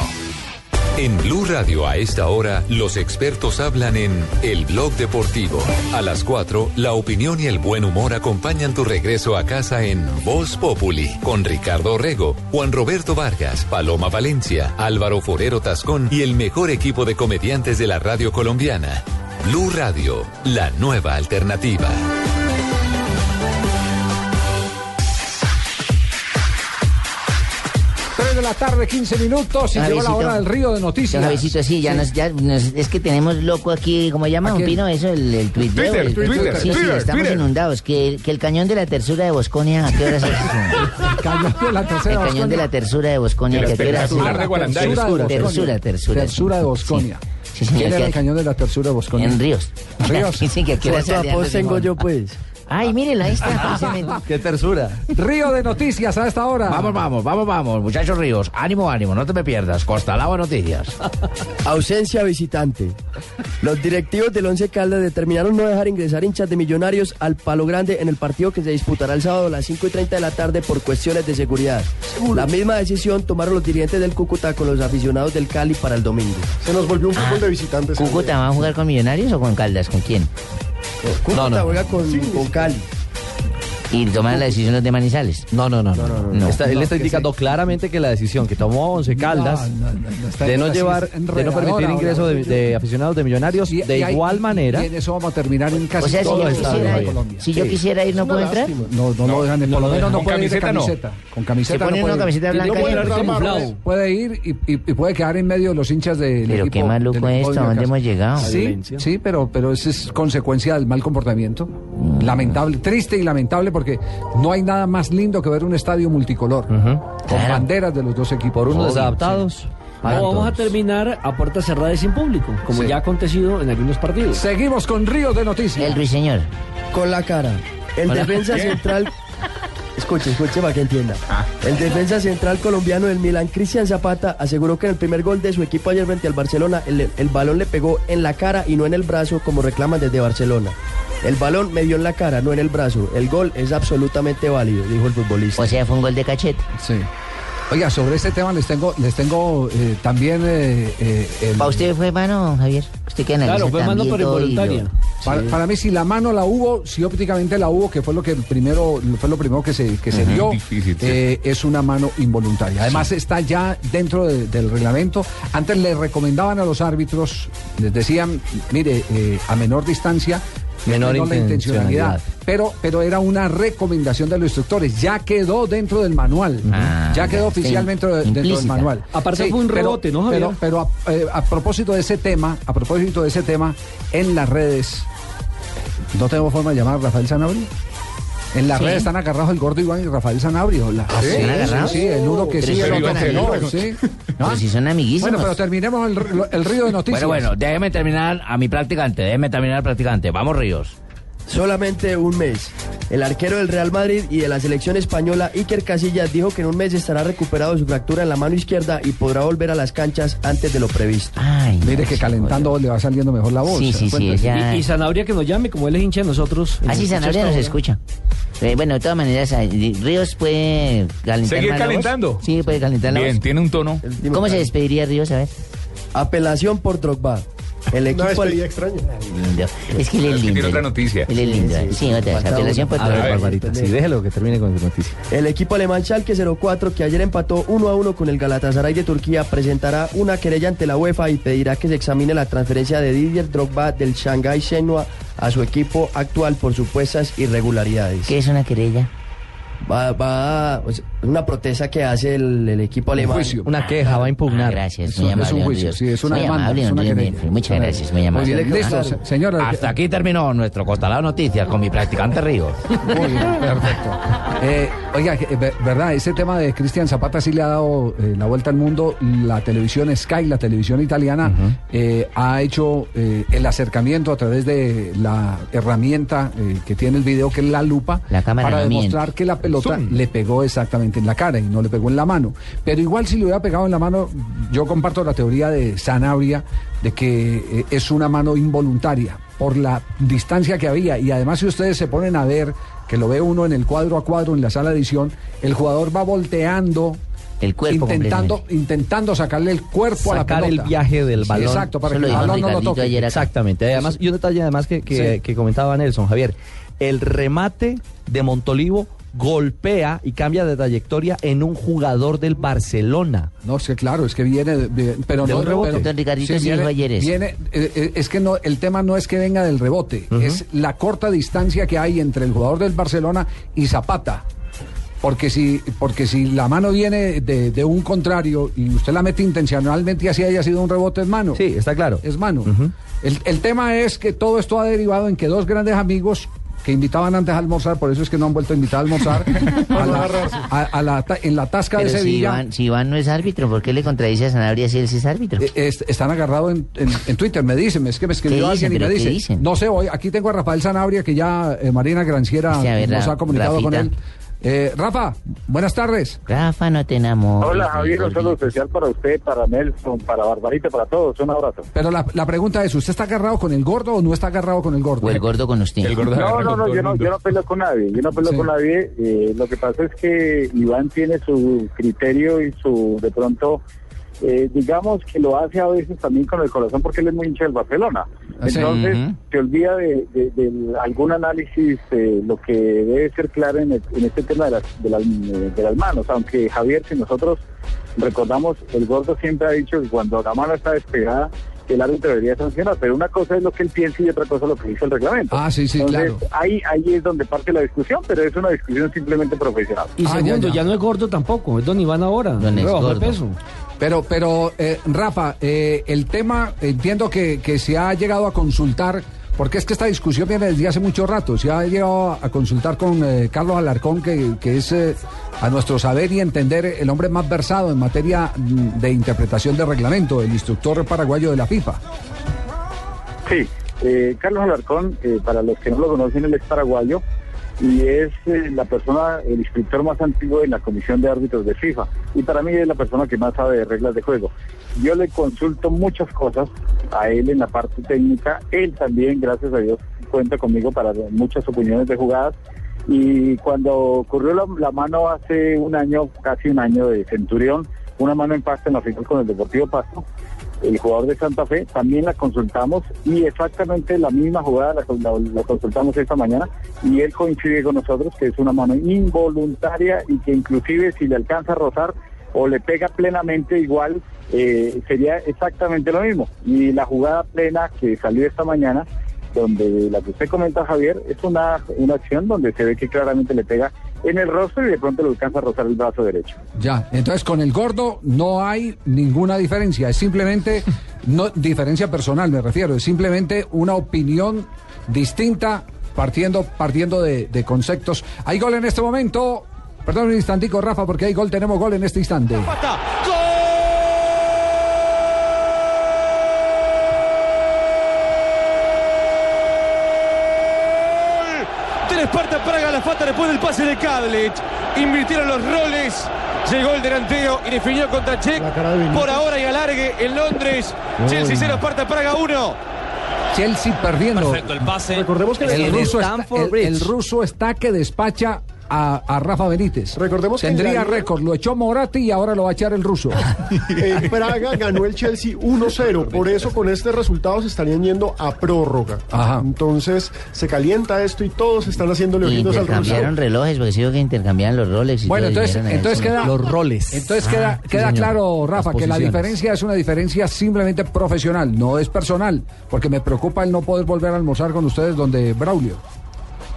En Blue Radio a esta hora, los expertos hablan en El Blog Deportivo. A las 4, la opinión y el buen humor acompañan tu regreso a casa en Voz Populi, con Ricardo Orrego, Juan Roberto Vargas, Paloma Valencia, Álvaro Forero Tascón y el mejor equipo de comediantes de la radio colombiana. Blue Radio, la nueva alternativa. De la tarde, 15 minutos y llegó la hora del río de noticias. Javiercito, sí, ya, Nos, ya nos- es que tenemos loco aquí, ¿cómo llama? ¿A ¿Un pino eso? El, el tuit. Twitter, el- Twitter, Sí, sí, Twitter, estamos Twitter. inundados. Que, el- que el cañón de la tercera de Bosconia, ¿a qué hora se hace? El cañón de la tercera El cañón de la tercera de Bosconia, De la ¿que a qué hora se de. Tersura, Tersura de tersura, Bosconia. tersura. Tersura de Bosconia. Sí, señor, ¿Quién era el cañón de la tercura de Bosconia? En Ríos. Ríos. Dicen que a qué hora Otro sale apodo antes de tengo yo, pues. Ay, mírenlo, ahí está. precisamente. Qué tersura. Río de noticias a esta hora. Vamos, vamos, vamos, vamos, muchachos ríos. Ánimo, ánimo, no te me pierdas. Costa Lava Noticias. Ausencia visitante. Los directivos del Once Caldas determinaron no dejar ingresar hinchas de millonarios al Palo Grande en el partido que se disputará el sábado a las 5 y 30 de la tarde por cuestiones de seguridad. La misma decisión tomaron los dirigentes del Cúcuta con los aficionados del Cali para el domingo. Se nos volvió un fútbol de visitantes. ¿Cúcuta va a jugar con Millonarios o con Caldas? ¿Con quién? Cúcuta juega con, con Cali. ¿Y tomaron la decisión los de Manizales? No, no, no. no. Está- él No, está que indicando claramente que la decisión que tomó Once Caldas está- de no llevar, es de no permitir ingreso de, de aficionados de millonarios, Y- de y hay- igual manera. Y en eso vamos a terminar en casi O sea, si todos yo quisiera de ir- Colombia. si yo quisiera ir, ¿no Es puedo entrar? No, no, lo dejan, no por lo menos no puede Con ir de camiseta no. camiseta. Con camiseta Se pone no una puede ir. camiseta blanca. Puede ir y, y- y puede quedar en medio de los hinchas del Pero qué maluco equipo esto, de ¿a dónde hemos llegado? Sí, sí, pero, pero eso es consecuencia del mal comportamiento. Lamentable, triste y lamentable porque no hay nada más lindo que ver un estadio multicolor. Con banderas de los dos equipos. Por unos Obvio, desadaptados. sí. O vamos a terminar a puertas cerradas y sin público, como Sí. ya ha acontecido en algunos partidos. Seguimos con Río de Noticias. El ruiseñor. Con la cara. El Hola. defensa ¿Qué? central. Escuche, escuche para que entienda. El defensa central colombiano del Milan, Cristian Zapata, aseguró que en el primer gol de su equipo ayer frente al Barcelona, el, el balón le pegó en la cara y no en el brazo, como reclaman desde Barcelona. El balón me dio en la cara, no en el brazo. El gol es absolutamente válido, dijo el futbolista. O sea, fue un gol de cachete. Sí. Oiga, sobre este tema les tengo, les tengo eh, también. Eh, eh, el- ¿Para usted fue mano, Javier? Usted que analiza Claro, fue mano, pero lo- involuntaria. Para, para mí, si la mano la hubo, si ópticamente la hubo, que fue lo que primero, fue lo primero que se, que se difícil, sí. eh, es una mano involuntaria. Además, está ya dentro de- del reglamento. Antes le recomendaban a los árbitros, les decían, mire, eh, a menor distancia. Menor la intencionalidad. Pero, pero era una recomendación de los instructores. Ya quedó dentro del manual. Ah, ya quedó ya, oficialmente sí, dentro del manual. Aparte fue un pero- rebote, ¿no, Javier? Pero, pero a, eh, a propósito de ese tema, a propósito de ese tema, en las redes, ¿no tenemos forma de llamar a Rafael Sanabria? En las Sí. redes están agarrados el gordo Iván y Rafael Sanabria. La- ¿Ah, sí? ¿Están agarrados? Sí, el uno que Pero sí, el otro que no. sí. Pero si son amiguísimos. Bueno, pero terminemos el, el río de noticias. Bueno, bueno, déjeme terminar a mi practicante, déjeme terminar al practicante. Vamos, Ríos. Solamente un mes. El arquero del Real Madrid y de la selección española, Iker Casillas, dijo que en un mes estará recuperado de su fractura en la mano izquierda y podrá volver a las canchas antes de lo previsto. Mire que calentando le va saliendo mejor la voz. Sí, ¿se sí, sí, ya- Y, y Sanabria que nos llame, como él es hincha de nosotros. Así Sanabria nos escucha. Eh, bueno, de todas maneras, Ríos puede calentar Seguir más la voz. calentando. Sí, puede calentar la Bien, voz. tiene un tono. ¿Cómo se despediría Ríos? A ver. Apelación por Drogba. El equipo extraña. Lindo. Es que él es lindo. tiene otra noticia. Él es lindo. Sí, otra Apelación por. Barbarita, sí, déjelo que termine con su noticia. El equipo alemán Schalke 04, que ayer empató 1 a 1 con el Galatasaray de Turquía, presentará una querella ante la UEFA y pedirá que se examine la transferencia de Didier Drogba del Shanghai Shenhua a su equipo actual por supuestas irregularidades. ¿Qué es una querella? Va, va, o sea, una protesta que hace el, el equipo alemán. Una queja, va a impugnar. Ah, gracias, Es muy un- amable. es un juicio, sí, es una muy demanda, amable, es una. Bienfeld. Muchas gracias, muy amable. Muy bien, listo, se- señora. Hasta aquí terminó nuestro Costalado Noticias con mi practicante Ríos. Muy bien, perfecto. Eh, oiga, eh, ver- verdad, ese tema de Cristian Zapata sí le ha dado eh, la vuelta al mundo. La televisión Sky, la televisión italiana, eh, ha hecho eh, el acercamiento a través de la herramienta eh, que tiene el video, que es la lupa, La cámara para no miente. demostrar que la pelota Zoom. le pegó exactamente en la cara y no le pegó en la mano. Pero igual si le hubiera pegado en la mano, yo comparto la teoría de Sanabria de que eh, es una mano involuntaria por la distancia que había. Y además si ustedes se ponen a ver, que lo ve uno en el cuadro a cuadro en la sala de edición, el jugador va volteando. El cuerpo intentando, intentando sacarle el cuerpo a la sacar pelota. el viaje del Sí, balón. exacto, para que el balón no lo toque. Exactamente. Además, y un detalle además que, que- Sí. que comentaba Nelson, Javier. El remate de Montolivo golpea y cambia de trayectoria en un jugador del Barcelona. No, es que claro, es que viene, de- de- pero De no un rebote. pero- Don Ricardito sí viene, ayer eh, eh, es que no, el tema no es que venga del rebote, es la corta distancia que hay entre el jugador del Barcelona y Zapata. Porque si, porque si la mano viene de, de un contrario y usted la mete intencionalmente y así haya sido un rebote, es mano. Sí, está claro. Es mano. el, el tema es que todo esto ha derivado en que dos grandes amigos que invitaban antes a almorzar, por eso es que no han vuelto a invitar a almorzar, a la- a- a la ta- en la tasca Pero de si Sevilla. Iván, si Iván no es árbitro, ¿por qué le contradice a Sanabria si él sí es árbitro? Eh, est- están agarrados en, en- en Twitter, me dicen, es que me escribió ¿Qué alguien dicen? y me ¿Pero qué dice, dicen? no sé, hoy aquí tengo a Rafael Sanabria que ya eh, Marina Granciera Sí, a ver, nos ha comunicado con él. Eh, Rafa, buenas tardes. Rafa, no te enamores. Hola Javier, un saludo especial para usted, para Nelson, para Barbarita, para todos. Un abrazo. Pero la, la pregunta es, ¿usted está agarrado con el gordo o no está agarrado con el gordo? O el gordo con usted. No, no, no, yo no, yo no peleo con nadie. Yo no peleo Sí. con nadie. Eh, lo que pasa es que Iván tiene su criterio y su, de pronto, eh, digamos que lo hace a veces también con el corazón porque él es muy hincha del Barcelona. Ah, sí. Entonces, se olvida de, de- de algún análisis, eh, lo que debe ser claro en, el- en este tema de las, de, las, de las manos. Aunque Javier, si nosotros recordamos, el gordo siempre ha dicho que cuando la mano está despegada, que el árbitro debería sancionar, pero una cosa es lo que él piensa y otra cosa es lo que dice el reglamento. Ah, sí, sí, Entonces, claro. ahí, ahí es donde parte la discusión, pero es una discusión simplemente profesional. Y Ah, segundo, ya, ya, ya. no es gordo tampoco, es Don Iván ahora. Don es de gordo. peso. Pero, pero eh, Rafa, eh, el tema, entiendo que, que se ha llegado a consultar, porque es que esta discusión viene desde hace mucho rato, se ha llegado a consultar con eh, Carlos Alarcón, que, que es, eh, a nuestro saber y entender, el hombre más versado en materia mm, de interpretación de reglamento, el instructor paraguayo de la FIFA. Sí, eh, Carlos Alarcón, eh, para los que no lo conocen, él es paraguayo y es eh, la persona, el instructor más antiguo en la comisión de árbitros de FIFA. Y para mí es la persona que más sabe de reglas de juego. Yo le consulto muchas cosas a él en la parte técnica. Él también, gracias a Dios, cuenta conmigo para muchas opiniones de jugadas. Y cuando ocurrió la, la mano hace un año, casi un año de Centurión, una mano en pasta en la final con el Deportivo Pasto, el jugador de Santa Fe, también la consultamos y exactamente la misma jugada la, la- la consultamos esta mañana y él coincide con nosotros que es una mano involuntaria y que inclusive si le alcanza a rozar o le pega plenamente igual eh, sería exactamente lo mismo. Y la jugada plena que salió esta mañana, donde la que usted comenta Javier, es una, una acción donde se ve que claramente le pega en el rostro y de pronto le alcanza a rozar el brazo derecho. Ya, entonces con el gordo no hay ninguna diferencia, es simplemente, no diferencia personal me refiero, es simplemente una opinión distinta partiendo, partiendo de, de conceptos. Hay gol en este momento, perdón un instantico Rafa, porque hay gol, tenemos gol en este instante. Del Esparta Praga la falta después del pase de Kadlec. Invirtieron los roles. Llegó el delantero y definió contra Czech. Por ahora y alargue en Londres. Chelsea 0, Esparta Praga 1. Chelsea perdiendo. Perfecto, el pase. Recordemos que El en ruso, está, Stamford el- Bridge. el ruso está que despacha a, a Rafa Benítez. Recordemos que en Tendría la liga- récord, lo echó Moratti y ahora lo va a echar el ruso. En Praga ganó el Chelsea 1-0, por eso con este resultado se estarían yendo a prórroga. Ajá. Entonces se calienta esto y todos están haciéndole ojitos al ruso. intercambiaron relojes, porque sí que intercambiaban los Rolex. Y Bueno, entonces, entonces queda Los roles. Entonces queda, Ah, sí, queda claro, Rafa, que la diferencia es una diferencia simplemente profesional, no es personal, porque me preocupa el no poder volver a almorzar con ustedes donde Braulio.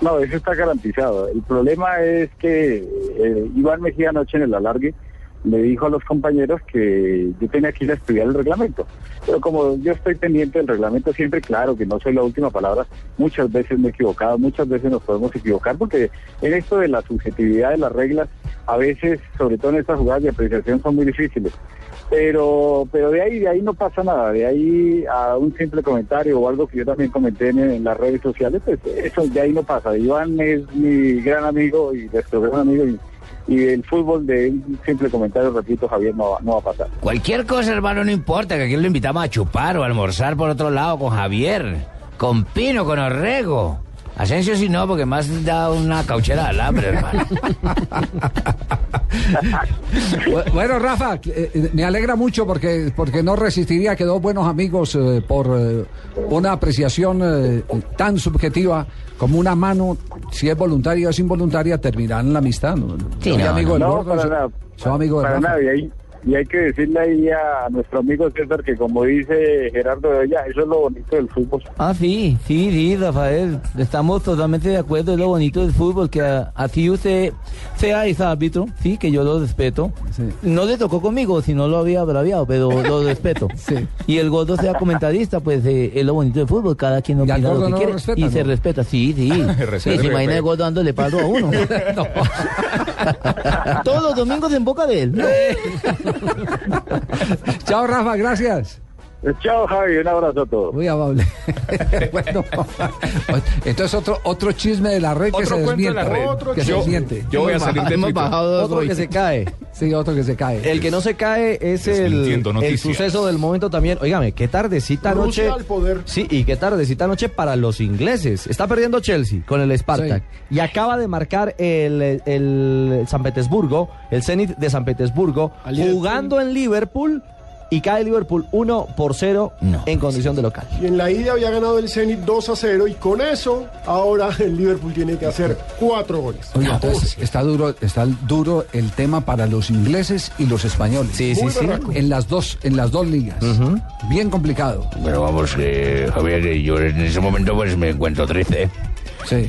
No, eso está garantizado. El problema es que eh, Iván Mejía anoche en el alargue le dijo a los compañeros que yo tenía que ir a estudiar el reglamento. Pero como yo estoy pendiente del reglamento siempre, claro que no soy la última palabra, muchas veces me he equivocado, muchas veces nos podemos equivocar, porque en esto de la subjetividad de las reglas, a veces, sobre todo en estas jugadas de apreciación, son muy difíciles. Pero, pero de ahí, de ahí no pasa nada, de ahí a un simple comentario o algo que yo también comenté en, las redes sociales, pues eso de ahí no pasa. Iván es mi gran amigo y nuestro gran amigo y el fútbol de un simple comentario, repito, Javier, no, va- no va a pasar. Cualquier cosa, hermano, no importa, que aquí lo invitamos a chupar o a almorzar por otro lado con Javier, con Pino, con Orrego. Asensio sí no, porque más da una cauchera de alambre, hermano. Bu- Bueno, Rafa, eh, eh, me alegra mucho porque, porque no resistiría que dos buenos amigos eh, por eh, una apreciación eh, tan subjetiva como una mano, si es voluntaria o es involuntaria, terminarán la amistad. ¿no? Soy amigo del no, gordo, para soy- nada. soy amigo de Para Rafa. nada, y hay, que decirle ahí a nuestro amigo César que como dice Gerardo de Olla, eso es lo bonito del fútbol. Ah, sí, sí, sí, Rafael. Estamos totalmente de acuerdo. Es lo bonito del fútbol, que así usted sea ese árbitro, sí, que yo lo respeto. No le tocó conmigo, si no lo había braviado, pero lo respeto. Y el gordo sea comentarista, pues eh, es lo bonito del fútbol. Cada quien opina lo que no lo quiere. respeta, y ¿no? se respeta, sí, sí. sí Respeta, se imagina el gordo dándole palo a uno. Todos los domingos en boca de él. Chao, Rafa, gracias. Chao, Javi, un abrazo a todos. Muy amable. bueno, entonces otro otro chisme de la red que Otro se cuento de la desmiente. que Yo- se desmiente. yo voy a salir de Hemos bajado dos Otro hoy. que se cae. Sí, otro que se cae. El que no se cae es el, el suceso del momento también. Óigame, qué tardecita Rusia anoche. al poder. Sí, y qué tardecita anoche para los ingleses. Está perdiendo Chelsea con el Spartak. Y acaba de marcar el, el- el San Petersburgo, el Zenit de San Petersburgo, jugando en Liverpool. Y cae Liverpool 1 por 0 en condición de local. Y en la ida había ganado el Zenit 2 a 0 y con eso ahora el Liverpool tiene que hacer cuatro goles. Oiga, entonces está duro, está duro el tema para los ingleses y los españoles. Sí, sí, Muy sí. En las dos, en las dos ligas. Bien complicado. Pero vamos, que Javier, que yo en ese momento pues me encuentro triste.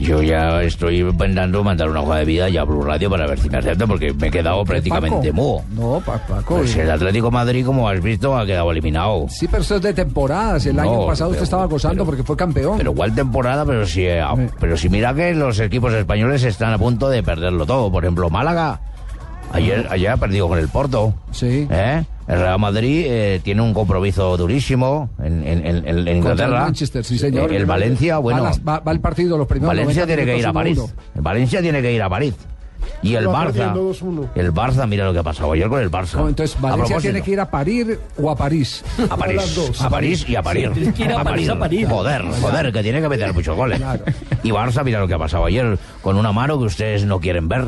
Yo ya estoy pensando mandar una hoja de vida ya a Blue Radio para ver si me acepta porque me he quedado prácticamente mudo. No, Pa- Paco. Pues el Atlético de Madrid, como has visto, ha quedado eliminado. Sí, pero eso es de temporadas. El No, año pasado usted pero- estaba gozando porque fue campeón. Pero igual temporada, pero si, eh, pero si mira que los equipos españoles están a punto de perderlo todo. Por ejemplo, Málaga, ayer, ayer ha perdido con el Porto. Sí. ¿Eh? El Real Madrid eh, tiene un compromiso durísimo en, en- en- en Contra el Inglaterra. Manchester, sí, señor. Eh, El Valencia, bueno. Va, las- va- va el partido los primeros Valencia 90 tiene que ir a París. El Valencia tiene que ir a París. Y el Barça. perdiendo 2-1. El Barça, mira lo que ha pasado ayer con el Barça. No, entonces, A Valencia tiene que ir a París o a París. a París, a París y a París. Sí, tienes que ir a París, a París. Joder, joder, que tiene que meter muchos goles. Y Barça, mira lo que ha pasado ayer con una mano que ustedes no quieren ver.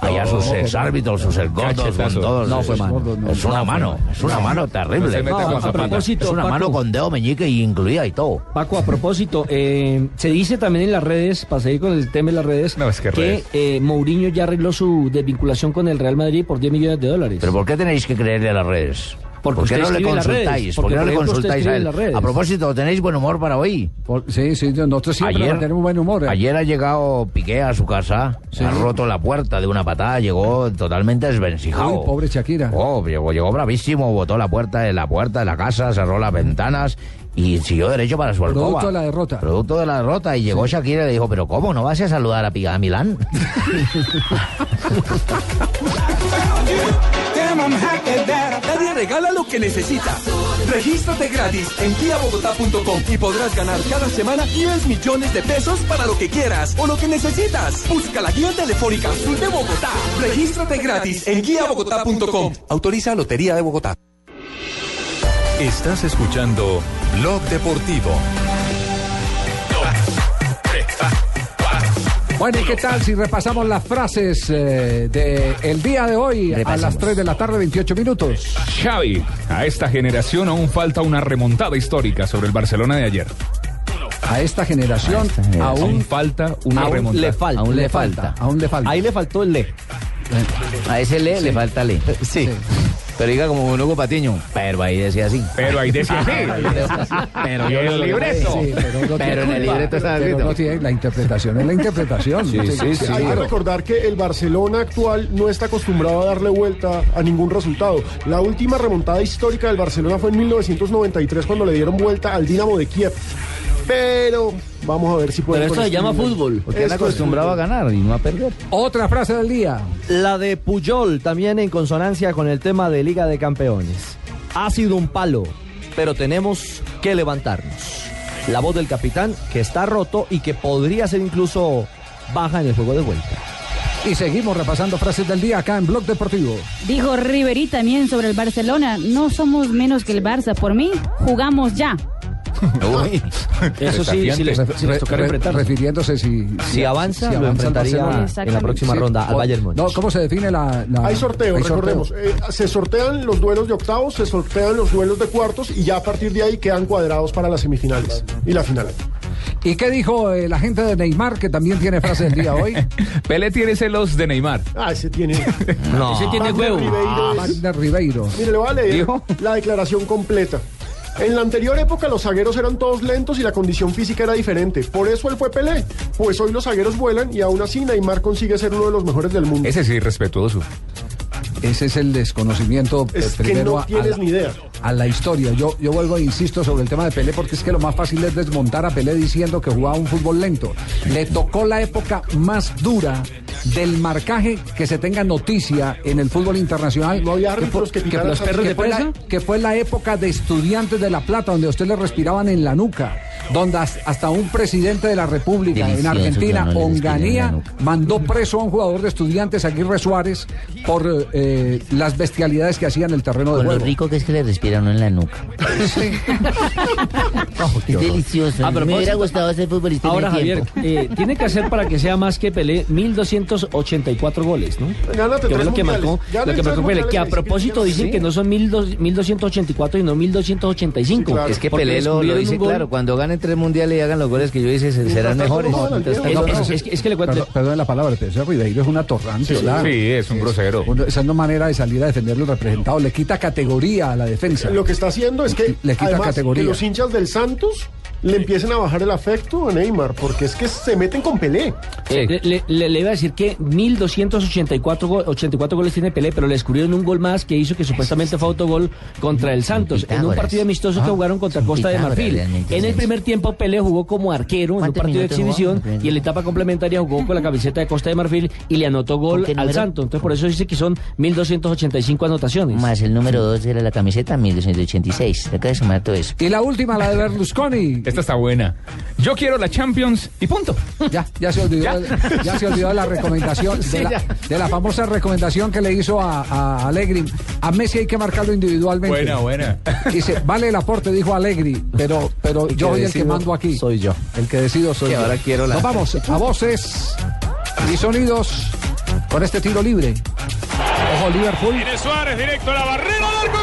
Allá sus no, exárbitros, sus exgotos, con Cachetazo. todos. No fue Es- mano. Es una mano, es una mano No terrible. con a propósito, Es una mano con dedo meñique y incluida y todo. Paco, a propósito, eh, se dice también en las redes, para seguir con el tema de las redes, No, es que eh, Mourinho ya arregló su desvinculación con el Real Madrid por 10 millones de dólares. Pero ¿por qué tenéis que creerle a las redes? ¿Por qué no le consultáis? ¿Por qué no le consultáis a él? A propósito, ¿tenéis buen humor para hoy? Por- sí, sí, nosotros siempre Ayer- tenemos buen humor. eh. Ayer ha llegado Piqué a su casa, ha roto la puerta de una patada, llegó totalmente desvencijado. Uy, pobre Shakira. Oh, llegó, llegó bravísimo, botó la puerta de la puerta de la casa, cerró las ventanas y siguió derecho para su alcoba. Producto de la derrota. Producto de la derrota. Y llegó Shakira y le dijo, pero ¿cómo? ¿No vas a saludar a Piqué a Milán? Nadie regala lo que necesita. Regístrate gratis en guiabogotá.com y podrás ganar cada semana 10 millones de pesos para lo que quieras o lo que necesitas. Busca la guía telefónica Azul de Bogotá. Regístrate gratis en guiabogotá.com. Autoriza Lotería de Bogotá. Estás escuchando Blog Deportivo. Bueno, ¿y qué tal si repasamos las frases eh, del día de hoy a las 3 de la tarde, 28 minutos? Xavi, a esta generación aún falta una remontada histórica sobre el Barcelona de ayer. A esta generación, Aún aún, falta una Aún remontada. le falta. aún le falta. Aún le falta. Ahí le faltó el le. A ese le le falta le. Sí. Pero diga como un Hugo Patiño, pero ahí decía así. Pero ahí decía así. pero yo en el libreto. Sí, pero no Pero en el libreto está Pero escrito. no tiene- la interpretación es la interpretación. Sí, sí, sí. Hay que recordar que el Barcelona actual no está acostumbrado a darle vuelta a ningún resultado. La última remontada histórica del Barcelona fue en 1993 cuando le dieron vuelta al Dinamo de Kiev. Pero vamos a ver si puede. Pero esto se llama fútbol. Porque él acostumbrado a ganar y no a perder. Otra frase del día. La de Puyol, también en consonancia con el tema de Liga de Campeones. Ha sido un palo, pero tenemos que levantarnos. La voz del capitán, que está roto y que podría ser incluso baja en el juego de vuelta. Y seguimos repasando frases del día acá en Blog Deportivo. Dijo Riverí también sobre el Barcelona, no somos menos que el Barça, por mí jugamos ya. Eso sí, si les, si les tocara Re- enfrentar. refiriéndose si, Si avanza, lo el enfrentaría en la próxima ronda al O- Bayern Múnich. No, ¿cómo se define la...? la- Hay sorteo, hay recordemos. Eh, se sortean los duelos de octavos, se sortean los duelos de cuartos y ya a partir de ahí quedan cuadrados para las semifinales y la final. ¿Y qué dijo el agente de Neymar, que también tiene frase del día hoy? Pele tiene celos de Neymar. Ah, ese tiene. No. Ese tiene Wagner huevo. Ribeiro es- Wagner Ribeiro. Mire, le voy a leer ¿Dijo? la declaración completa. En la anterior época los zagueros eran todos lentos y la condición física era diferente. Por eso él fue Pelé. Pues hoy los zagueros vuelan y aún así Neymar consigue ser uno de los mejores del mundo. Ese sí, respetuoso. Ese es el desconocimiento eh, Es que primero no a- la- ni idea. a la historia. Yo, yo vuelvo e insisto sobre el tema de Pelé porque es que lo más fácil es desmontar a Pelé diciendo que jugaba un fútbol lento. Le tocó la época más dura del marcaje que se tenga noticia en el fútbol internacional. No había que fue, árbitros que pitaran los perros así. de fue la, que fue la época de estudiantes de La Plata, donde a usted le respiraban en la nuca, donde has- hasta un presidente de la República en Argentina, no Onganía, mandó preso a un jugador de estudiantes, Aguirre Suárez, por eh, las bestialidades que hacía en el terreno de Con lo juego. rico que es que le respira uno en la nuca. es delicioso. A Me hubiera propósito, gustado ser futbolista Ahora, en el Javier, eh, tiene que hacer para que sea más que Pelé 1284 goles, ¿no? Gánate que tres lo que mundiales. marcó, lo que marcó Pelé, que a propósito sí. dicen que no son 1200 1284 y no 1285. Sí, claro. Es que Pelé lo, lo dice claro. Cuando ganen tres mundiales y hagan los goles que yo hice, se- serán mejores. Es, no, es- es que- es que le cuento. Perdón, perdón la palabra, pero ese Ribeiro es una torrante, ¿verdad? Sí, es un grosero. Uno- esa no es manera de salir a defender los representados, le quita categoría a la defensa. Lo que está haciendo es que, Le quita además, categoría. que los hinchas del Santos le empiecen a bajar el afecto a Neymar, porque es que se meten con Pelé. Le, le- le- le iba a decir que 1284 go- 84 goles tiene Pelé, pero le descubrieron un gol más que hizo que supuestamente fue autogol contra el Santos en un partido amistoso que jugaron contra Costa de Marfil. En el primer tiempo Pelé jugó como arquero en un ¿Cuántos partido de jugó? exhibición y en la etapa complementaria jugó con la camiseta de Costa de Marfil y le anotó gol ¿Con qué al número? Santos. Entonces por eso dice que son 1285 anotaciones. Más el número 2 era la camiseta 1286. Te acaba de sumar todo eso. Y la última, la de Berlusconi. Esta está buena. Yo quiero la Champions y punto. Ya, ya se olvidó, ya, se olvidó de la recomendación, de, la, de la famosa recomendación que le hizo a, a Allegri. A Messi hay que marcarlo individualmente. Buena, buena. Dice, vale el aporte, dijo Allegri, pero, pero yo soy el que mando aquí. soy yo. El que decido soy Que yo. ahora quiero la- Nos vamos a voces y sonidos con este tiro libre. Ojo, Liverpool. Viene Suárez directo a la barrera, arco,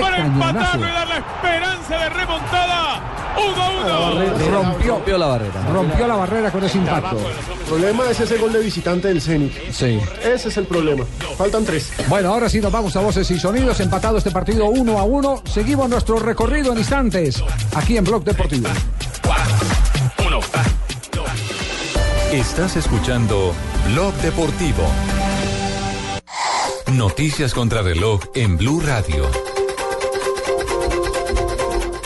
para empatarlo y dar la esperanza de remontada. 1 a 1. Rompió, Rompió la barrera. rompió la barrera con ese impacto. El problema es ese gol de visitante del Zenit. Sí. Ese es el problema. Faltan tres. Bueno, ahora sí nos vamos a voces y sonidos. Empatado este partido uno a uno. Seguimos nuestro recorrido en instantes aquí en Blog Deportivo. Estás escuchando Blog Deportivo. Noticias contra reloj en Blue Radio.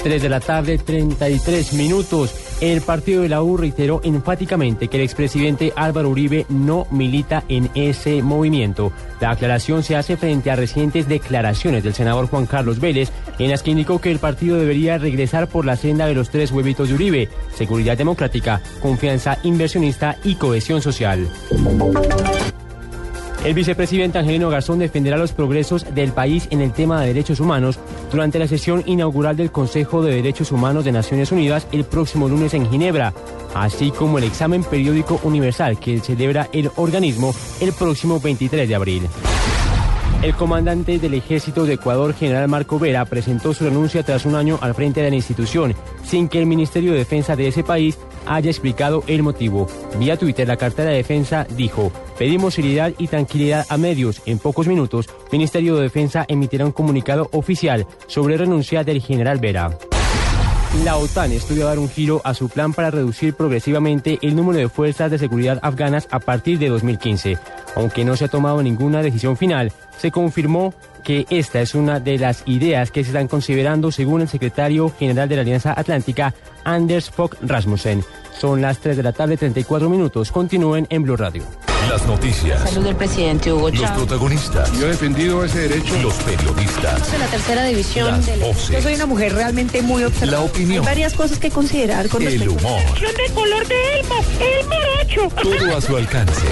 3 de la tarde, 33 minutos. El partido de la U reiteró enfáticamente que el expresidente Álvaro Uribe no milita en ese movimiento. La aclaración se hace frente a recientes declaraciones del senador Juan Carlos Vélez, en las que indicó que el partido debería regresar por la senda de los tres huevitos de Uribe, seguridad democrática, confianza inversionista y cohesión social. El vicepresidente Angelino Garzón defenderá los progresos del país en el tema de derechos humanos durante la sesión inaugural del Consejo de Derechos Humanos de Naciones Unidas el próximo lunes en Ginebra, así como el examen periódico universal que celebra el organismo el próximo 23 de abril. El comandante del ejército de Ecuador, general Marco Vera, presentó su renuncia tras un año al frente de la institución, sin que el Ministerio de Defensa de ese país haya explicado el motivo. Vía Twitter, la cartera de defensa dijo, pedimos seriedad y tranquilidad a medios. En pocos minutos, Ministerio de Defensa emitirá un comunicado oficial sobre renuncia del general Vera. La OTAN estudia dar un giro a su plan para reducir progresivamente el número de fuerzas de seguridad afganas a partir de 2015. Aunque no se ha tomado ninguna decisión final, se confirmó que esta es una de las ideas que se están considerando según el secretario general de la Alianza Atlántica, Anders Fogh Rasmussen. Son las 3 de la tarde, 34 minutos. Continúen en Blue Radio. Las noticias. Salud del presidente Hugo Los Chávez. protagonistas. Yo he defendido ese derecho. Los periodistas. de la tercera división Las del... voces. Yo soy una mujer realmente muy observadora. La opinión. Hay varias cosas que considerar con El respecto humor. de color de Elmo, el morocho. Todo a su alcance.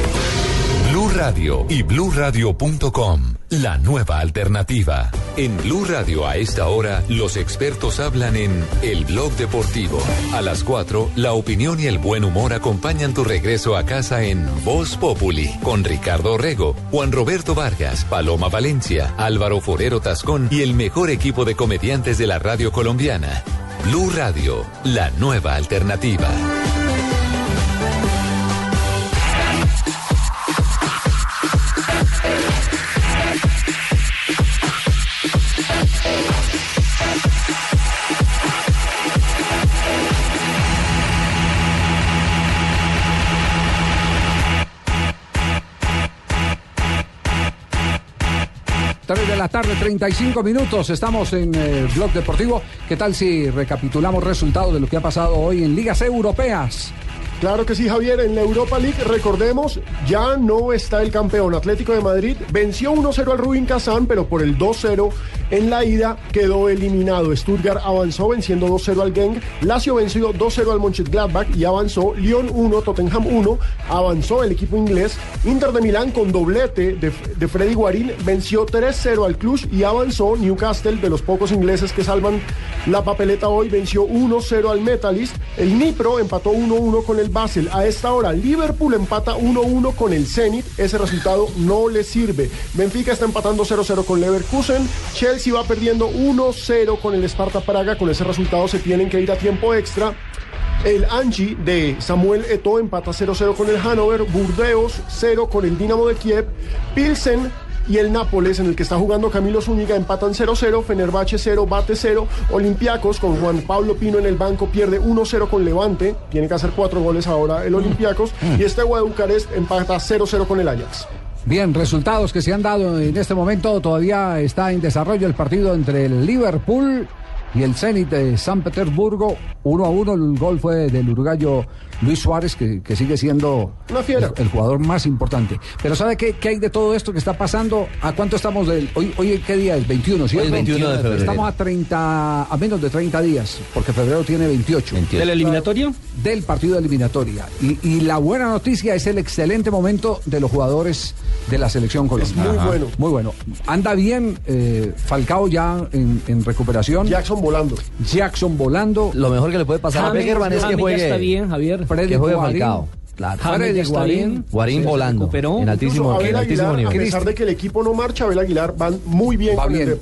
Blue Radio y bluradio.com. La nueva alternativa. En Blue Radio a esta hora, los expertos hablan en El Blog Deportivo. A las 4, la opinión y el buen humor acompañan tu regreso a casa en Voz Populi con Ricardo Rego, Juan Roberto Vargas, Paloma Valencia, Álvaro Forero Tascón y el mejor equipo de comediantes de la radio colombiana. Blue Radio, la nueva alternativa. La tarde, 35 minutos. Estamos en eh, Blog Deportivo. ¿Qué tal si recapitulamos resultados de lo que ha pasado hoy en ligas europeas? Claro que sí, Javier. En la Europa League, recordemos, ya no está el campeón Atlético de Madrid. Venció 1-0 al Rubin Kazán, pero por el 2-0 en la ida quedó eliminado. Stuttgart avanzó venciendo 2-0 al Genk. Lazio venció 2-0 al Mönchengladbach y avanzó. Lyon 1, Tottenham 1. Avanzó el equipo inglés. Inter de Milán con doblete de, de Freddy Guarín venció 3-0 al Cluj y avanzó. Newcastle, de los pocos ingleses que salvan la papeleta hoy, venció 1-0 al Metalist. El Nipro empató 1-1 con el Basel. A esta hora, Liverpool empata 1-1 con el Zenit. Ese resultado no le sirve. Benfica está empatando 0-0 con Leverkusen. Chelsea va perdiendo 1-0 con el Sparta Praga. Con ese resultado se tienen que ir a tiempo extra. El Angie de Samuel Eto'o empata 0-0 con el Hannover. Burdeos 0 con el Dinamo de Kiev. Pilsen y el Nápoles, en el que está jugando Camilo Zúñiga, empatan 0-0, Fenerbahce 0, Bate 0, Olympiacos con Juan Pablo Pino en el banco pierde 1-0 con Levante, tiene que hacer cuatro goles ahora el Olympiacos, y este de Bucarest empata 0-0 con el Ajax. Bien, resultados que se han dado en este momento. Todavía está en desarrollo el partido entre el Liverpool y el Zenit de San Petersburgo. 1 a 1. El gol fue del uruguayo Luis Suárez, que, que sigue siendo. El, el jugador más importante. Pero ¿sabe qué, qué hay de todo esto que está pasando? ¿A cuánto estamos del. Hoy, hoy ¿qué día es? 21, ¿cierto? Hoy es 21 de febrero. Estamos a 30, a menos de 30 días, porque febrero tiene 28. ¿De la eliminatoria? Del partido de eliminatoria. Y, y la buena noticia es el excelente momento de los jugadores de la selección colombiana. muy bueno. Muy bueno. Anda bien eh, Falcao ya en, en recuperación. Jackson volando. Jackson volando. Lo mejor que le puede pasar a Beckerman es que ya está juegue, bien, Javier. Freddy que juegue Guarín. Falcao. Claro. James Freddy ya está Guarín. bien. Guarín Se volando recuperó. en altísimo, Abel en altísimo Aguilar, nivel. a pesar de que el equipo no marcha, Abel Aguilar van muy bien Va con bien.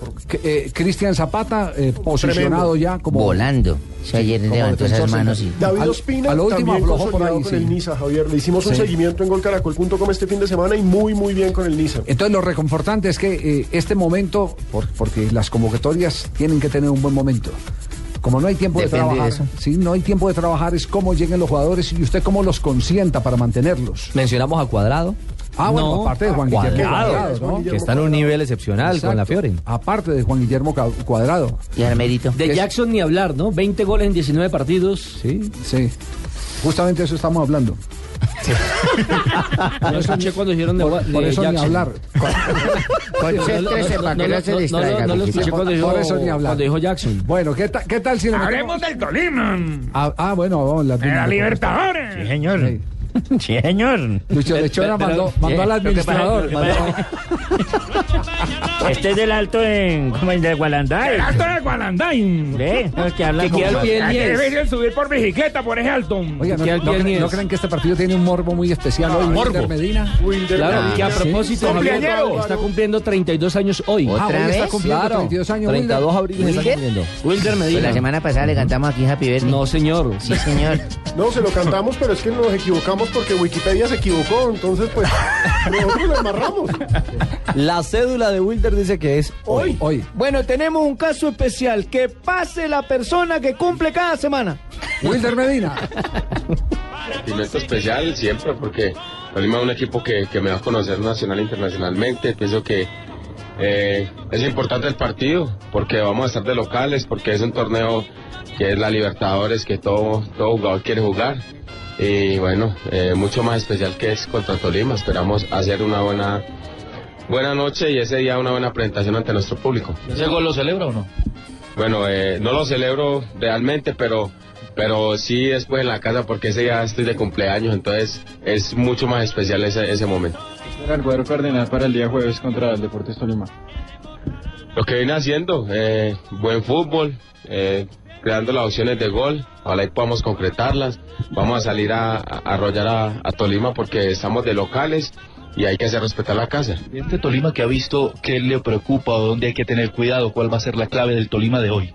Eh, Cristian Zapata eh, posicionado Tremendo. ya como Volando. Si ayer como levantó esas manos y... David Al- Ospina a lo último también aflojó por ahí, con sí. el Niza, Javier. Le hicimos un Sí. seguimiento en golcaracol.com este fin de semana y muy, muy bien con el Niza. Entonces lo reconfortante es que eh, este momento, por- porque las convocatorias tienen que tener un buen momento. Como no hay tiempo Depende de de trabajar, sí, no hay tiempo de trabajar, es cómo lleguen los jugadores y usted cómo los consienta para mantenerlos. Mencionamos a Cuadrado, Ah, bueno, No, aparte de Juan Guillermo Cuadrado, ¿no? Guillermo que está en un nivel excepcional con la. Fioren. Aparte de Juan Guillermo Cuadrado. Y Armerito. De Es- Jackson ni hablar, ¿no? 20 goles en 19 partidos. Sí, sí. Justamente eso estamos hablando. No escuché cuando dijeron de, Por, de por eso ni hablar. Concéntrese para que no se no, distraiga. no lo Fifita. escuché cuando dijo, Por eso ni hablar. cuando dijo Jackson. Bueno, ¿qué, ta- qué tal si Hablemos del Tolima. Ah, ah, bueno, vamos. La, la Libertadores. Sí. Sí, señor. Lucho Lechona mandó, mandó al administrador. mandó- Este es del alto en. como el de Gualanday. El alto de Gualanday. ¿Ve? No, que habla Que como- que que subir por bicicleta por ese alto. Oiga, ¿no, no creen, no creen que este partido tiene un morbo muy especial hoy? morbo. Wilder Medina. Claro, que a propósito, está cumpliendo 32 años hoy. Ah, hoy está cumpliendo 32 años. Wilder. Wilder. Wilder Medina. Pues la semana pasada le cantamos aquí Happy Birthday. No, señor. Sí, señor. No, se lo cantamos, pero es que nos equivocamos porque Wikipedia se equivocó, entonces pues nosotros le amarramos. La cédula de Wilder dice que es hoy. Hoy. Bueno, tenemos un caso especial. Que pase la persona que cumple cada semana. Wilder Medina. Sentimiento especial siempre porque Tolima es un equipo que, que me va a conocer nacional e internacionalmente. Pienso que eh, es importante el partido porque vamos a estar de locales, porque es un torneo que es la Libertadores, que todo, todo jugador quiere jugar. Y bueno, eh, mucho más especial que es contra Tolima. Esperamos hacer una buena, buena noche y ese día una buena presentación ante nuestro público. ¿Ese gol lo celebra o no? Bueno, eh, no lo celebro realmente, pero, pero sí después en la casa porque ese día estoy de cumpleaños, entonces es mucho más especial ese, ese momento. El cuadro cardenal para el día jueves contra el Deportes Tolima. Lo que viene haciendo, eh, buen fútbol, eh, creando las opciones de gol, ojalá y podamos concretarlas. Vamos a salir a, arrollar a, a Tolima porque estamos de locales y hay que hacer respetar la casa. Este Tolima que ha visto, ¿qué le preocupa o dónde hay que tener cuidado? ¿Cuál va a ser la clave del Tolima de hoy?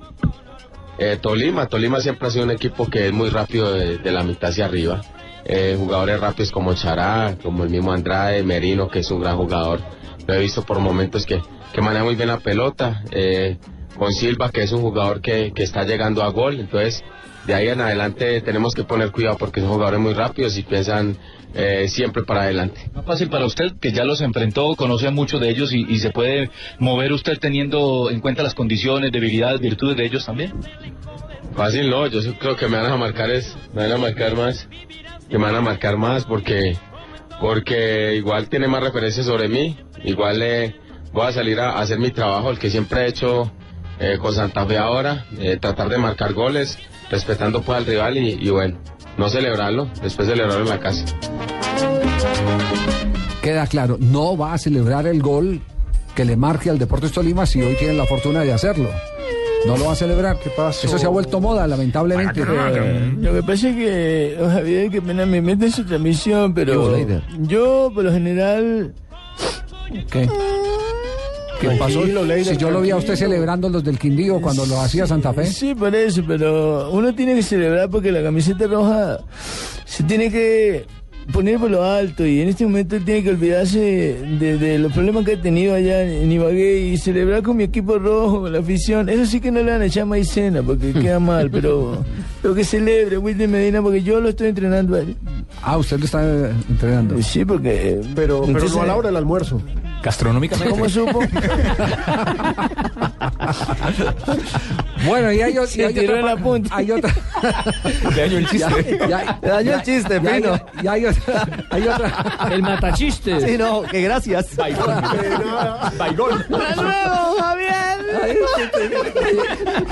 Eh, Tolima, Tolima siempre ha sido un equipo que es muy rápido de, de la mitad hacia arriba. Eh, jugadores rápidos como Chará, como el mismo Andrade, Merino, que es un gran jugador. Lo he visto por momentos que, que maneja muy bien la pelota. Eh, con Silva, que es un jugador que, que está llegando a gol. Entonces, de ahí en adelante tenemos que poner cuidado porque son jugadores muy rápidos y piensan eh, siempre para adelante. Más fácil para usted, que ya los enfrentó, conoce a muchos de ellos y, y se puede mover usted teniendo en cuenta las condiciones, debilidades, virtudes de ellos también. Fácil no, yo creo que me van a marcar es, me van a marcar más, que me van a marcar más porque, porque igual tiene más referencias sobre mí, igual eh, voy a salir a, hacer mi trabajo, el que siempre he hecho eh, con Santa Fe ahora, eh, tratar de marcar goles, respetando pues al rival y, y bueno, no celebrarlo, después celebrarlo en la casa. Queda claro, no va a celebrar el gol que le marque al Deportes Tolima si hoy tienen la fortuna de hacerlo. No lo va a celebrar. ¿Qué pasó? Eso se ha vuelto moda, lamentablemente. Eh, Lo que pasa es que, oh, Javier, que pena me mete en su transmisión, ¿Qué pero yo, por lo general, ¿Qué? ¿Qué pasó? Leider, Si yo lo vi a usted celebrando los del Quindío cuando lo hacía Santa Fe. Sí, por eso, pero uno tiene que celebrar porque la camiseta roja se tiene que poner por lo alto y en este momento él tiene que olvidarse de, de los problemas que ha tenido allá en Ibagué y celebrar con mi equipo rojo, con la afición. Eso sí que no le van a echar maicena porque queda mal, pero lo que celebre Wilder Medina porque yo lo estoy entrenando a él. Ah, usted lo está entrenando. Sí, porque... Pero, pero Entonces, no a la hora del almuerzo. Gastronómicamente. ¿Cómo supo? Bueno, y hay, y Se tiró otra, la punta. hay otra. Le dañó el chiste. Le dañó el chiste, Pino. ya hay otra. Hay otra. El matachiste. Sí, no, que gracias. Baigón.